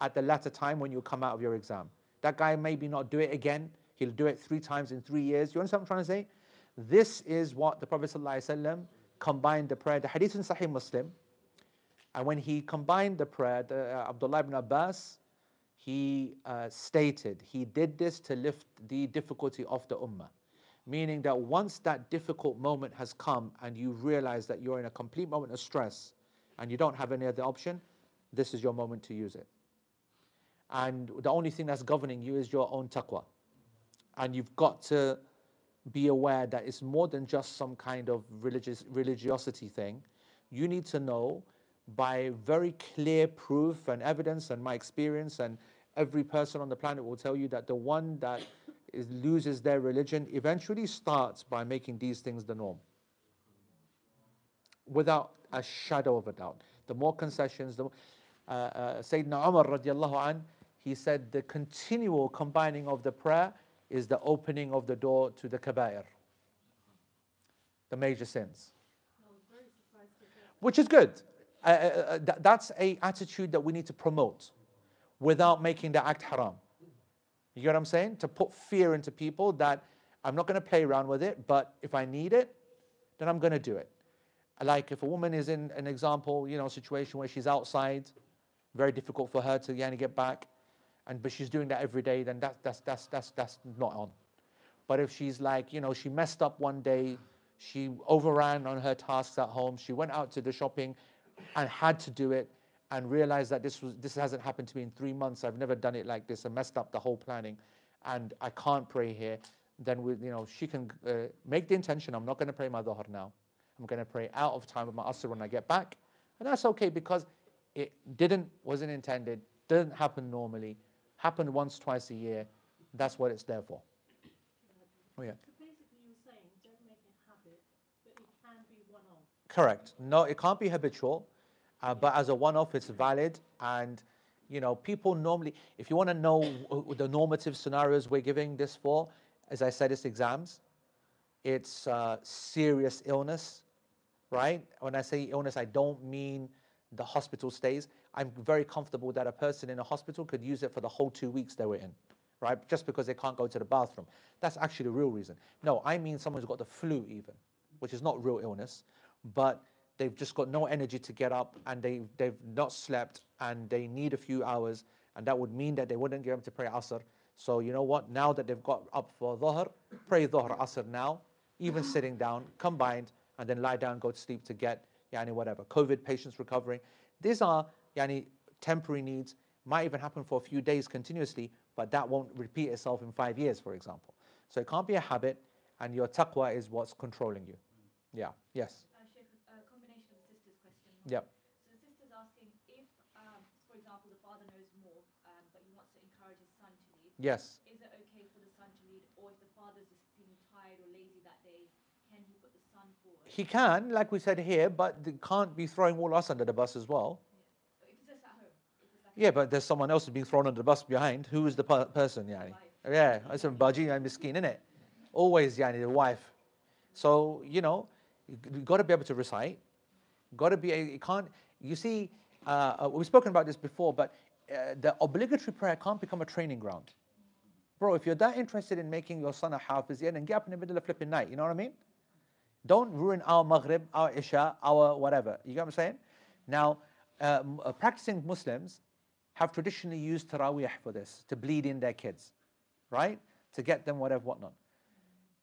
at the latter time when you come out of your exam. That guy maybe not do it again. He'll do it three times in three years. You understand what I'm trying to say? This is what the Prophet ﷺ combined the prayer. The hadith in Sahih Muslim. And when he combined the prayer, the, uh, Abdullah ibn Abbas, he uh, stated he did this to lift the difficulty of the ummah. Meaning that once that difficult moment has come and you realize that you're in a complete moment of stress and you don't have any other option, this is your moment to use it. And the only thing that's governing you is your own taqwa. And you've got to be aware that it's more than just some kind of religious religiosity thing. You need to know by very clear proof and evidence and my experience and every person on the planet will tell you that the one that is, loses their religion eventually starts by making these things the norm without a shadow of a doubt the more concessions the uh, uh, Sayyidina Umar radiallahu an, he said the continual combining of the prayer is the opening of the door to the kaba'ir, the major sins. Which is good. Uh, uh, uh th- that's a attitude that we need to promote without making the act haram. You get what I'm saying? To put fear into people that I'm not going to play around with it, but if I need it, then I'm going to do it. Like if a woman is in an example, you know, situation where she's outside, very difficult for her to get back, and but she's doing that every day, then that, that's that's that's that's not on. But if she's like, you know, she messed up one day, she overran on her tasks at home, she went out to the shopping and had to do it and realized that this was this hasn't happened to me in three months. I've never done it like this I messed up the whole planning, and I can't pray here. Then we, you know, she can uh, make the intention. I'm not going to pray my dhuhr now. I'm going to pray out of time with my asr when I get back, and that's okay because it didn't wasn't intended, didn't happen normally Happened once, twice a year. That's what it's there for. Oh, yeah.
basically, you're saying don't make it habit, but it can be one off.
Correct. No, it can't be habitual, uh, but as a one off, it's valid. And, you know, people normally, if you want to know the normative scenarios we're giving this for, as I said, it's exams, it's uh, serious illness, right? When I say illness, I don't mean the hospital stays. I'm very comfortable that a person in a hospital could use it for the whole two weeks they were in, right? Just because they can't go to the bathroom. That's actually the real reason. No, I mean someone who's got the flu, even, which is not real illness, but they've just got no energy to get up and they, they've not slept and they need a few hours, and that would mean that they wouldn't get able to pray Asr. So, you know what? Now that they've got up for Dhuhr, pray Dhuhr Asr now, even sitting down, combined, and then lie down, go to sleep to get yani whatever. COVID patients recovering. These are yani temporary needs, might even happen for a few days continuously, but that won't repeat itself in five years, for example. So it can't be a habit, and your taqwa is what's controlling you. Yeah, yes.
Uh, Sheikh, a combination of the sister's question.
Yep.
So the sister's asking if, um, for example, the father knows more, um, but he wants to encourage his son to lead.
Yes.
Is it okay for the son to lead, or if the father's just feeling tired or lazy that day, can he put the son forward?
He can, like we said here, but they can't be throwing all us under the bus as well.
If it's just at home. If it's like
Yeah, but there's someone else who's being thrown under the bus behind. Who is the per- person, yani? Yeah, that's a baji and miskin, innit? Always, yani, the wife. So, you know, you've got to be able to recite. Got to be, a, you can't, you see, uh, uh, we've spoken about this before, but uh, the obligatory prayer can't become a training ground. Bro, if you're that interested in making your son a hafiz, then get up in the middle of flipping night, you know what I mean? Don't ruin our Maghrib, our Isha, our whatever. You get what I'm saying? Now, uh, uh, practicing Muslims have traditionally used Taraweeh for this, to bleed in their kids, right? To get them whatever, whatnot.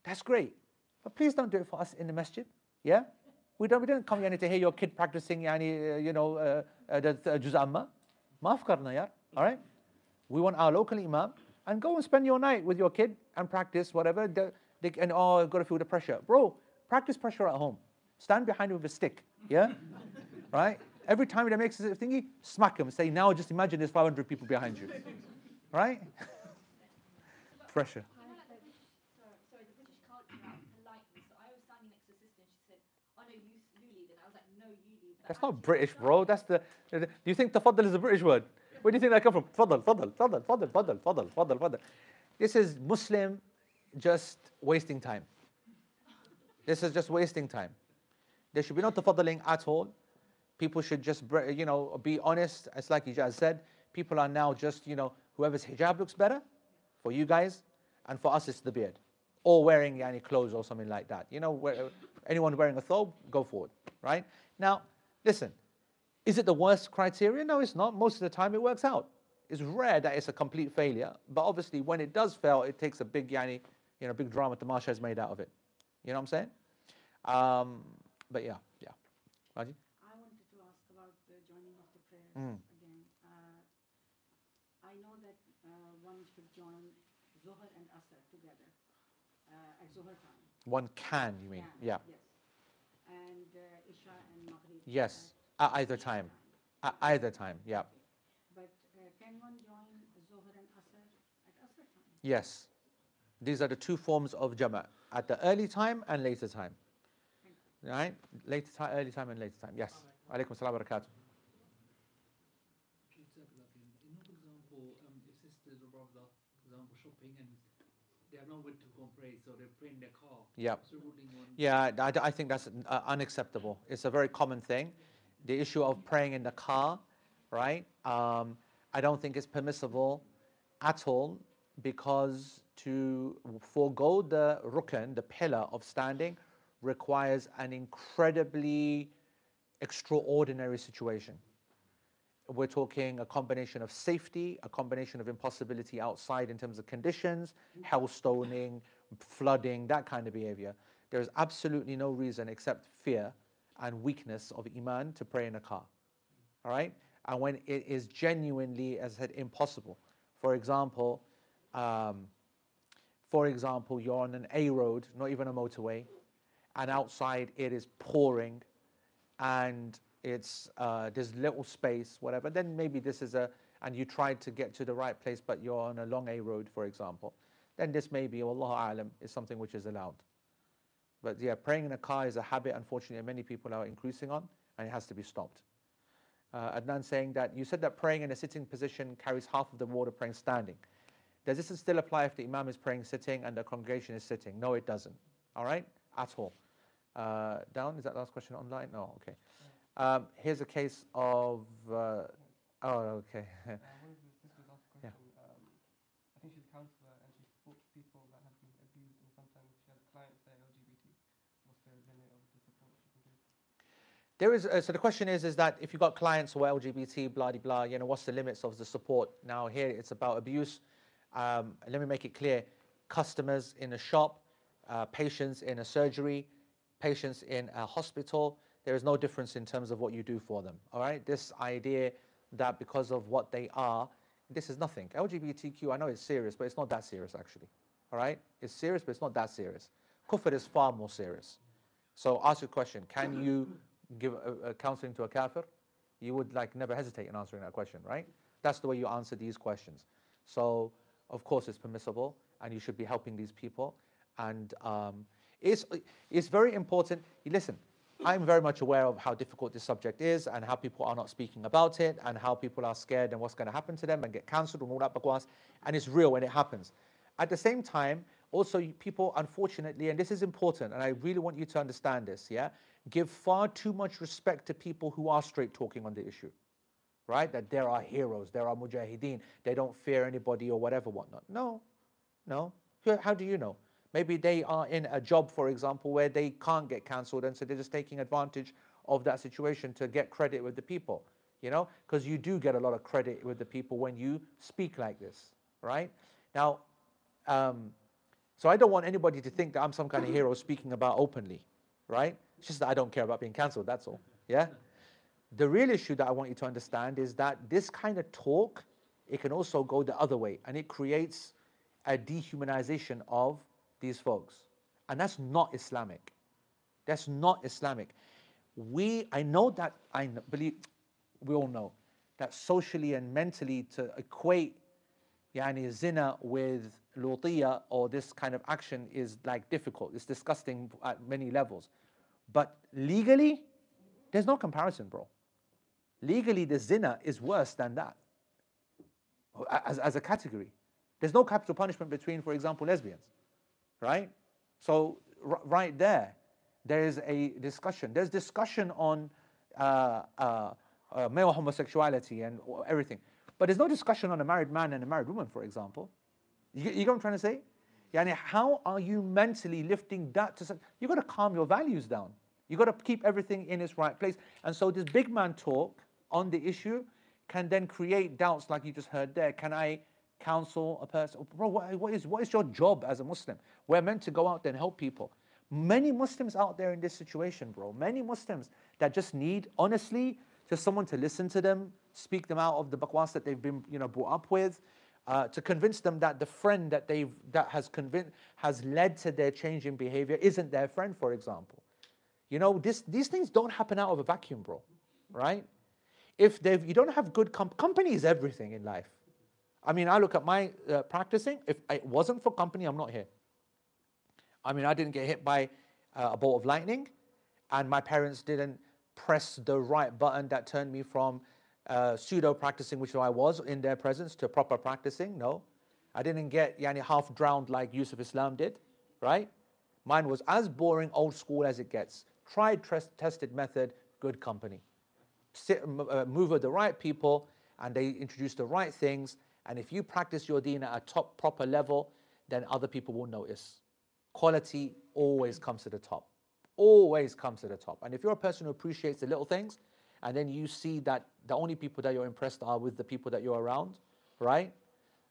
That's great. But please don't do it for us in the masjid. Yeah? We don't, we don't come here to hear your kid practicing, yani, uh, you know, uh, uh, the Juz Amma. Maaf karna, yaar. All right? We want our local imam and go and spend your night with your kid and practice whatever. The, they, and oh, I've got to feel the pressure. Bro, practice pressure at home. Stand behind him with a stick. Yeah? right? Every time he makes a thingy, smack him. Say, now just imagine there's 500 people behind you. Right? pressure.
You know, like the British, sorry, sorry, the British culture out politely. So I was standing next to a sister and she said, "Oh no, you, you lead," and I was like, "No, you lead." But
That's not British, bro. That's the. Do you think tafaddal is a British word? Where do you think that come from? Tafaddal, tafaddal, tafaddal, tafaddal, tafaddal, tafaddal, tafaddal, tafaddal. This is Muslim just wasting time. This is just wasting time. There should be no tafaddaling at all. People should just, you know, be honest. It's like Ijaz said. people are now just, you know, whoever's hijab looks better for you guys, and for us it's the beard. Or wearing yani, clothes or something like that. You know, anyone wearing a thobe, go forward, right? Now, listen, is it the worst criteria? No, it's not. Most of the time it works out. It's rare that it's a complete failure, but obviously when it does fail, it takes a big yani, you know, big drama Tamasha has made out of it. You know what I'm saying? Um, but yeah, yeah. Raji?
I wanted to ask about the joining of the prayers
Mm.
again. Uh, I know that uh, one should join Zohar and Asr together uh, at Zohar time.
One can, you mean?
Can,
Yeah.
Yes. And uh, Isha and Maghrib.
Yes,
at
at either time. At either time, yeah.
But uh, can one join Zohar and Asr at Asr time?
Yes. These are the two forms of jama' at the early time and later time. Right? Later time, early time and later time. Yes. Alaikum salam wa barakatuh.
You know, for example, um, if sisters or brothers are, for example, shopping and have to so they pray in their car.
Yeah.
So ruling on
Yeah, I, I think that's uh, unacceptable. It's a very common thing. The issue of praying in the car, right? Um, I don't think it's permissible at all because to forego the rukn, the pillar of standing, requires an incredibly extraordinary situation. We're talking a combination of safety, a combination of impossibility outside in terms of conditions, hailstoning, flooding, that kind of behavior. There is absolutely no reason except fear and weakness of iman to pray in a car. All right? And when it is genuinely, as I said, impossible. For example, um, for example, you're on an A road, not even a motorway, and outside it is pouring, and it's uh, there's little space, whatever. Then maybe this is a, and you tried to get to the right place, but you're on a long A road, for example. Then this may be, Allah alam, is something which is allowed. But yeah, praying in a car is a habit, unfortunately, many people are increasing on, and it has to be stopped. Uh, Adnan saying that you said that praying in a sitting position carries half of the water praying standing. Does this still apply if the Imam is praying sitting and the congregation is sitting? No, it doesn't. All right? At all. Uh, down, is that last question online? No, okay. Um, here's a case of. Uh, oh, okay.
Uh, one of the sisters asked a
Yeah.
Um, I think she's a counsellor and she supports people that have been abused, and sometimes she has clients that are LGBT. What's the limit of the support she can give?
There is, uh, so the question is, is that if you've got clients who are LGBT, blah, blah, blah, you know, what's the limits of the support? Now here it's about abuse. Um, let me make it clear. Customers in a shop, uh, patients in a surgery, patients in a hospital, there is no difference in terms of what you do for them, all right? This idea that because of what they are, this is nothing. LGBTQ, I know it's serious, but it's not that serious actually, all right? It's serious, but it's not that serious. Kufr is far more serious. So ask your question, can you give a, a counseling to a kafir? You would like never hesitate in answering that question, right? That's the way you answer these questions. So of course it's permissible and you should be helping these people. And um, it's, it's very important. Listen, I'm very much aware of how difficult this subject is and how people are not speaking about it and how people are scared and what's going to happen to them and get cancelled and all that bakwas. And it's real when it happens. At the same time, also people, unfortunately, and this is important, and I really want you to understand this, yeah, give far too much respect to people who are straight talking on the issue, right? That there are heroes, there are mujahideen, they don't fear anybody or whatever, whatnot. No, no. How do you know? Maybe they are in a job, for example, where they can't get cancelled, and so they're just taking advantage of that situation to get credit with the people, you know? Because you do get a lot of credit with the people when you speak like this, right? Now, um, so I don't want anybody to think that I'm some kind of hero speaking about openly, right? It's just that I don't care about being cancelled, that's all. Yeah? The real issue that I want you to understand is that this kind of talk, it can also go the other way, and it creates a dehumanization of these folks. And that's not Islamic. That's not Islamic. We, I know that, I believe, we all know that socially and mentally to equate yani zina with lutiya or this kind of action is like difficult. It's disgusting at many levels. But legally, there's no comparison, bro. Legally, the zina is worse than that as, as a category. There's no capital punishment between, for example, lesbians, right? So, right there, there is a discussion. There's discussion on uh, uh, uh, male homosexuality and everything. But there's no discussion on a married man and a married woman, for example. You, you get what I'm trying to say? Yani, how are you mentally lifting that to? You've got to calm your values down. You've got to keep everything in its right place. And so this big man talk on the issue can then create doubts like you just heard there. Can I counsel a person? Bro, what, what, is, what is your job as a Muslim? We're meant to go out there and help people. Many Muslims out there in this situation, bro. Many Muslims that just need, honestly, just someone to listen to them, speak them out of the bakwas that they've been, you know, brought up with, uh, to convince them that the friend that they've that has convinced has led to their change in behavior isn't their friend, for example. You know, this, these things don't happen out of a vacuum, bro. Right? If they've, you don't have good comp- company is everything in life. I mean, I look at my uh, practicing. If it wasn't for company, I'm not here. I mean, I didn't get hit by uh, a bolt of lightning, and my parents didn't press the right button that turned me from uh, pseudo practicing, which I was in their presence, to proper practicing. No, I didn't get yani, half drowned like Yusuf Islam did, right? Mine was as boring, old school as it gets. Tried, tested method, good company. Sit, uh, move with the right people, and they introduce the right things. And if you practice your deen at a top proper level, then other people will notice. Quality always comes to the top. Always comes to the top. And if you're a person who appreciates the little things, and then you see that the only people that you're impressed are with the people that you're around, right?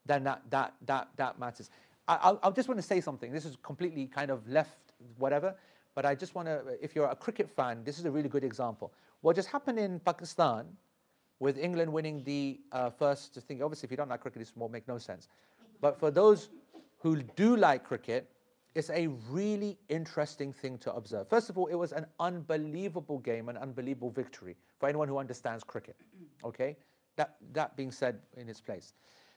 Then that that that that matters. I, I, I just want to say something. This is completely kind of left, whatever. But I just want to, if you're a cricket fan, this is a really good example. What just happened in Pakistan, with England winning the uh, first thing. Obviously, if you don't like cricket, this will make no sense. But for those who do like cricket, it's a really interesting thing to observe. First of all, it was an unbelievable game, an unbelievable victory for anyone who understands cricket. Okay? That, that being said in its place.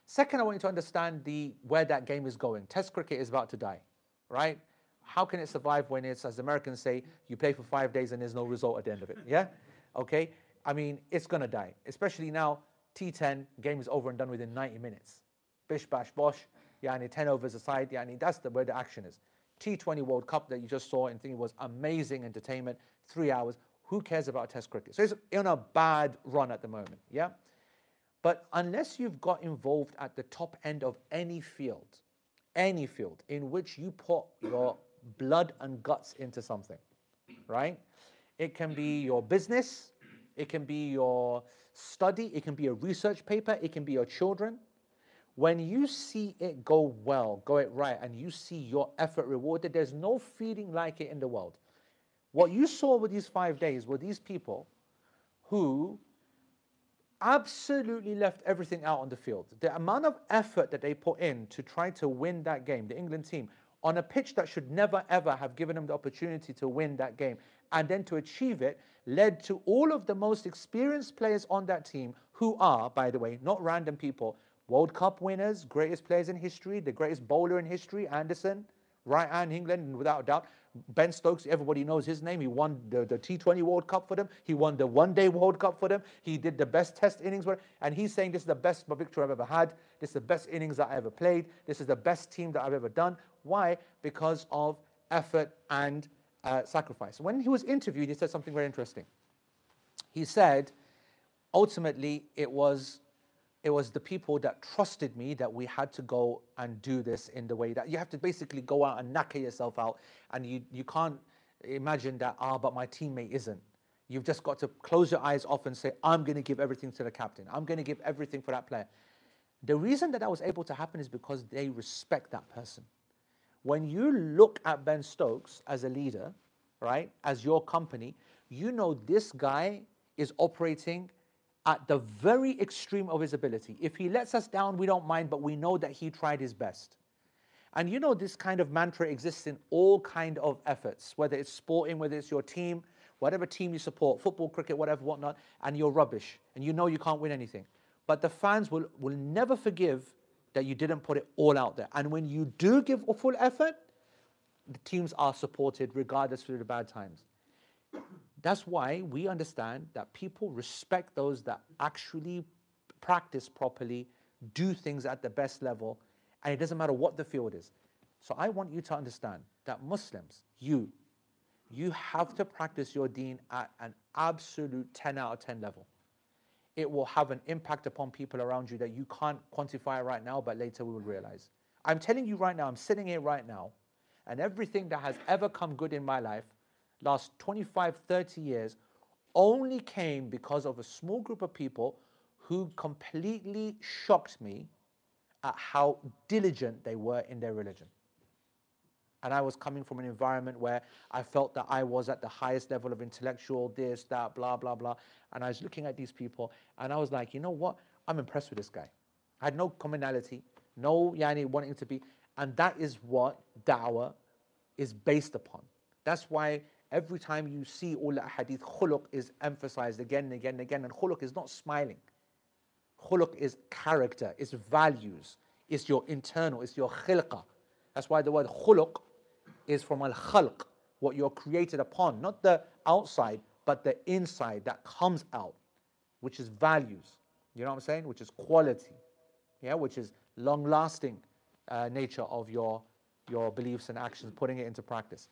Second, I want you to understand the, where that game is going. Test cricket is about to die, right? How can it survive when it's, as Americans say, you play for five days and there's no result at the end of it? Yeah? Okay? I mean, it's going to die, especially now. T10 game is over and done within 90 minutes. Bish bash bosh, Yeah, yani 10 overs aside, yani that's the, where the action is. T20 World Cup that you just saw and think it was amazing entertainment, three hours. Who cares about Test cricket? So it's in a bad run at the moment, yeah? But unless you've got involved at the top end of any field, any field in which you put your blood and guts into something, right? It can be your business, it can be your study, it can be a research paper, it can be your children, when you see it go well, go it right, and you see your effort rewarded, there's no feeling like it in the world. What you saw with these five days were these people who absolutely left everything out on the field. The amount of effort that they put in to try to win that game, the England team, on a pitch that should never ever have given them the opportunity to win that game, and then to achieve it, led to all of the most experienced players on that team, who are, by the way, not random people, World Cup winners, greatest players in history, the greatest bowler in history, Anderson, right hand England, without a doubt. Ben Stokes, everybody knows his name. He won the, the T20 World Cup for them. He won the one day World Cup for them. He did the best test innings for. And he's saying, This is the best victory I've ever had. This is the best innings that I ever played. This is the best team that I've ever done. Why? Because of effort and uh, sacrifice. When he was interviewed, he said something very interesting. He said, ultimately, it was it was the people that trusted me that we had to go and do this in the way that you have to basically go out and knacker yourself out and you, you can't imagine that ah but my teammate isn't you've just got to close your eyes off and say i'm going to give everything to the captain i'm going to give everything for that player the reason that that was able to happen is because they respect that person when you look at ben stokes as a leader right as your company you know this guy is operating at the very extreme of his ability. If he lets us down, we don't mind, but we know that he tried his best. And you know this kind of mantra exists in all kind of efforts, whether it's sporting, whether it's your team, whatever team you support, football, cricket, whatever, whatnot, and you're rubbish, and you know you can't win anything. But the fans will, will never forgive that you didn't put it all out there. And when you do give a full effort, the teams are supported regardless of the bad times. That's why we understand that people respect those that actually practice properly, do things at the best level, and it doesn't matter what the field is. So I want you to understand that Muslims, you, you have to practice your deen at an absolute 10 out of 10 level. It will have an impact upon people around you that you can't quantify right now, but later we will realize. I'm telling you right now, I'm sitting here right now, and everything that has ever come good in my life, last 25, 30 years, only came because of a small group of people who completely shocked me at how diligent they were in their religion. And I was coming from an environment where I felt that I was at the highest level of intellectual, this, that, blah, blah, blah. And I was looking at these people and I was like, you know what? I'm impressed with this guy. I had no commonality, no yani wanting to be. And that is what da'wah is based upon. That's why every time you see all the hadith, khuluq is emphasized again and again and again. And khuluq is not smiling. Khuluq is character, it's values, it's your internal, it's your khilqah. That's why the word khuluq is from al khalq, what you're created upon, not the outside, but the inside that comes out, which is values. You know what I'm saying? Which is quality, yeah, which is long lasting uh, nature of your, your beliefs and actions, putting it into practice.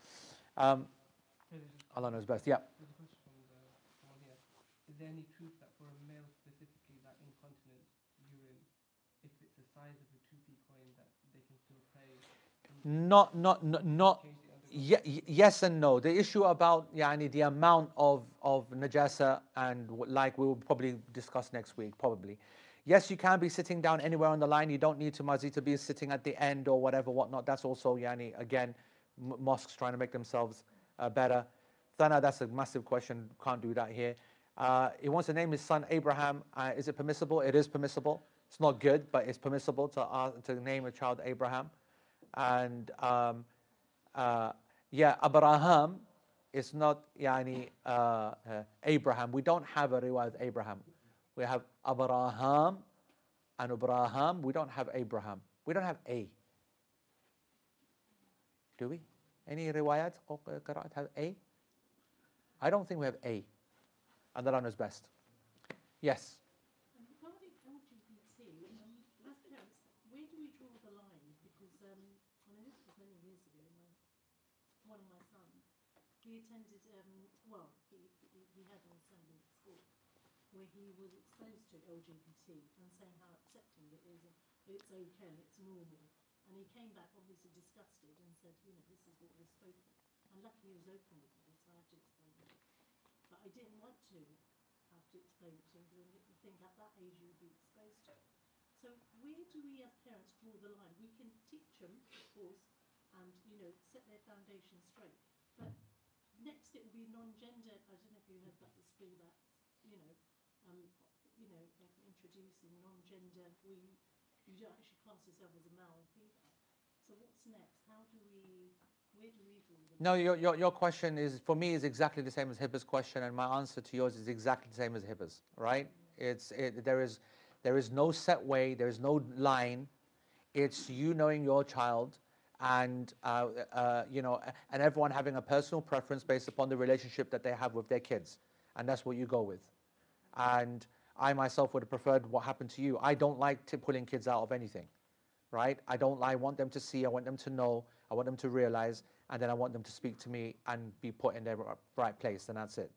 Um, Allah knows best. Yeah.
Is there any truth that for a male specifically that incontinent urine, if it's the size of a two p coin, that they can still pray?
Not, not, not, not Ye- yes and no. The issue about yani, the amount of, of najasa and like we will probably discuss next week, probably. Yes, you can be sitting down anywhere on the line. You don't need to mazi to be sitting at the end or whatever, whatnot. That's also yani again, mosques trying to make themselves uh, better. Thana, that's a massive question. Can't do that here. Uh, he wants to name his son Abraham. Uh, is it permissible? It is permissible. It's not good, but it's permissible to uh, to name a child Abraham. And um, uh, yeah, Abraham is not yani, uh, uh, Abraham. We don't have a riwayah of Abraham. We have Abraham and Abraham. We don't have Abraham. We don't have A. Do we? Any riwayat or qira'at have A? I don't think we have A. And Allah knows best. Yes.
Regarding LGBT, um, as parents, where do we draw the line? Because, um, I mean, this was many years ago. My, one of my sons, he attended, um, well, he, he, he had an assembly at school where he was LGBT and saying how accepting it is, it's okay, it's normal. And he came back obviously disgusted and said, you know, this is what was spoken. And luckily he was open with me, so I had to explain it. But I didn't want to have to explain it to him because I didn't think at that age you would be exposed to it. So where do we as parents draw the line? We can teach them, of course, and you know set their foundation straight. But next it will be non-gender. I don't know if you heard about the school that you know, um, you know, they're introducing non-gender. We you don't actually class yourself as a male or female. So what's next? How do we? Where do we?
No, your, your, your question is, for me, is exactly the same as Hibba's question, and my answer to yours is exactly the same as Hibba's, right? It's, it, there, is, there is no set way, there is no line. It's you knowing your child and, uh, uh, you know, and everyone having a personal preference based upon the relationship that they have with their kids. And that's what you go with. And I myself would have preferred what happened to you. I don't like to pulling kids out of anything, right? I don't. I want them to see. I want them to know. I want them to realize, and then I want them to speak to me and be put in their right place, and that's it.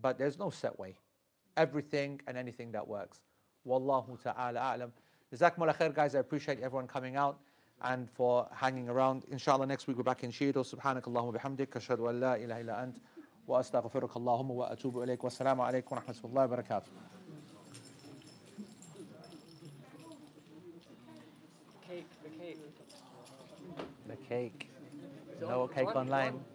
But there's no set way. Everything and anything that works. Wallahu ta'ala a'lam. Jazakumullah khair, guys. I appreciate everyone coming out and for hanging around. Inshallah, next week we're back in Shido. Subhanakallahumma bihamdik. Ashhadu an la ilaha illa ant. وأستغفرك اللهم وأتوب إليك والسلام عليكم ورحمة الله وبركاته Cake. No cake online.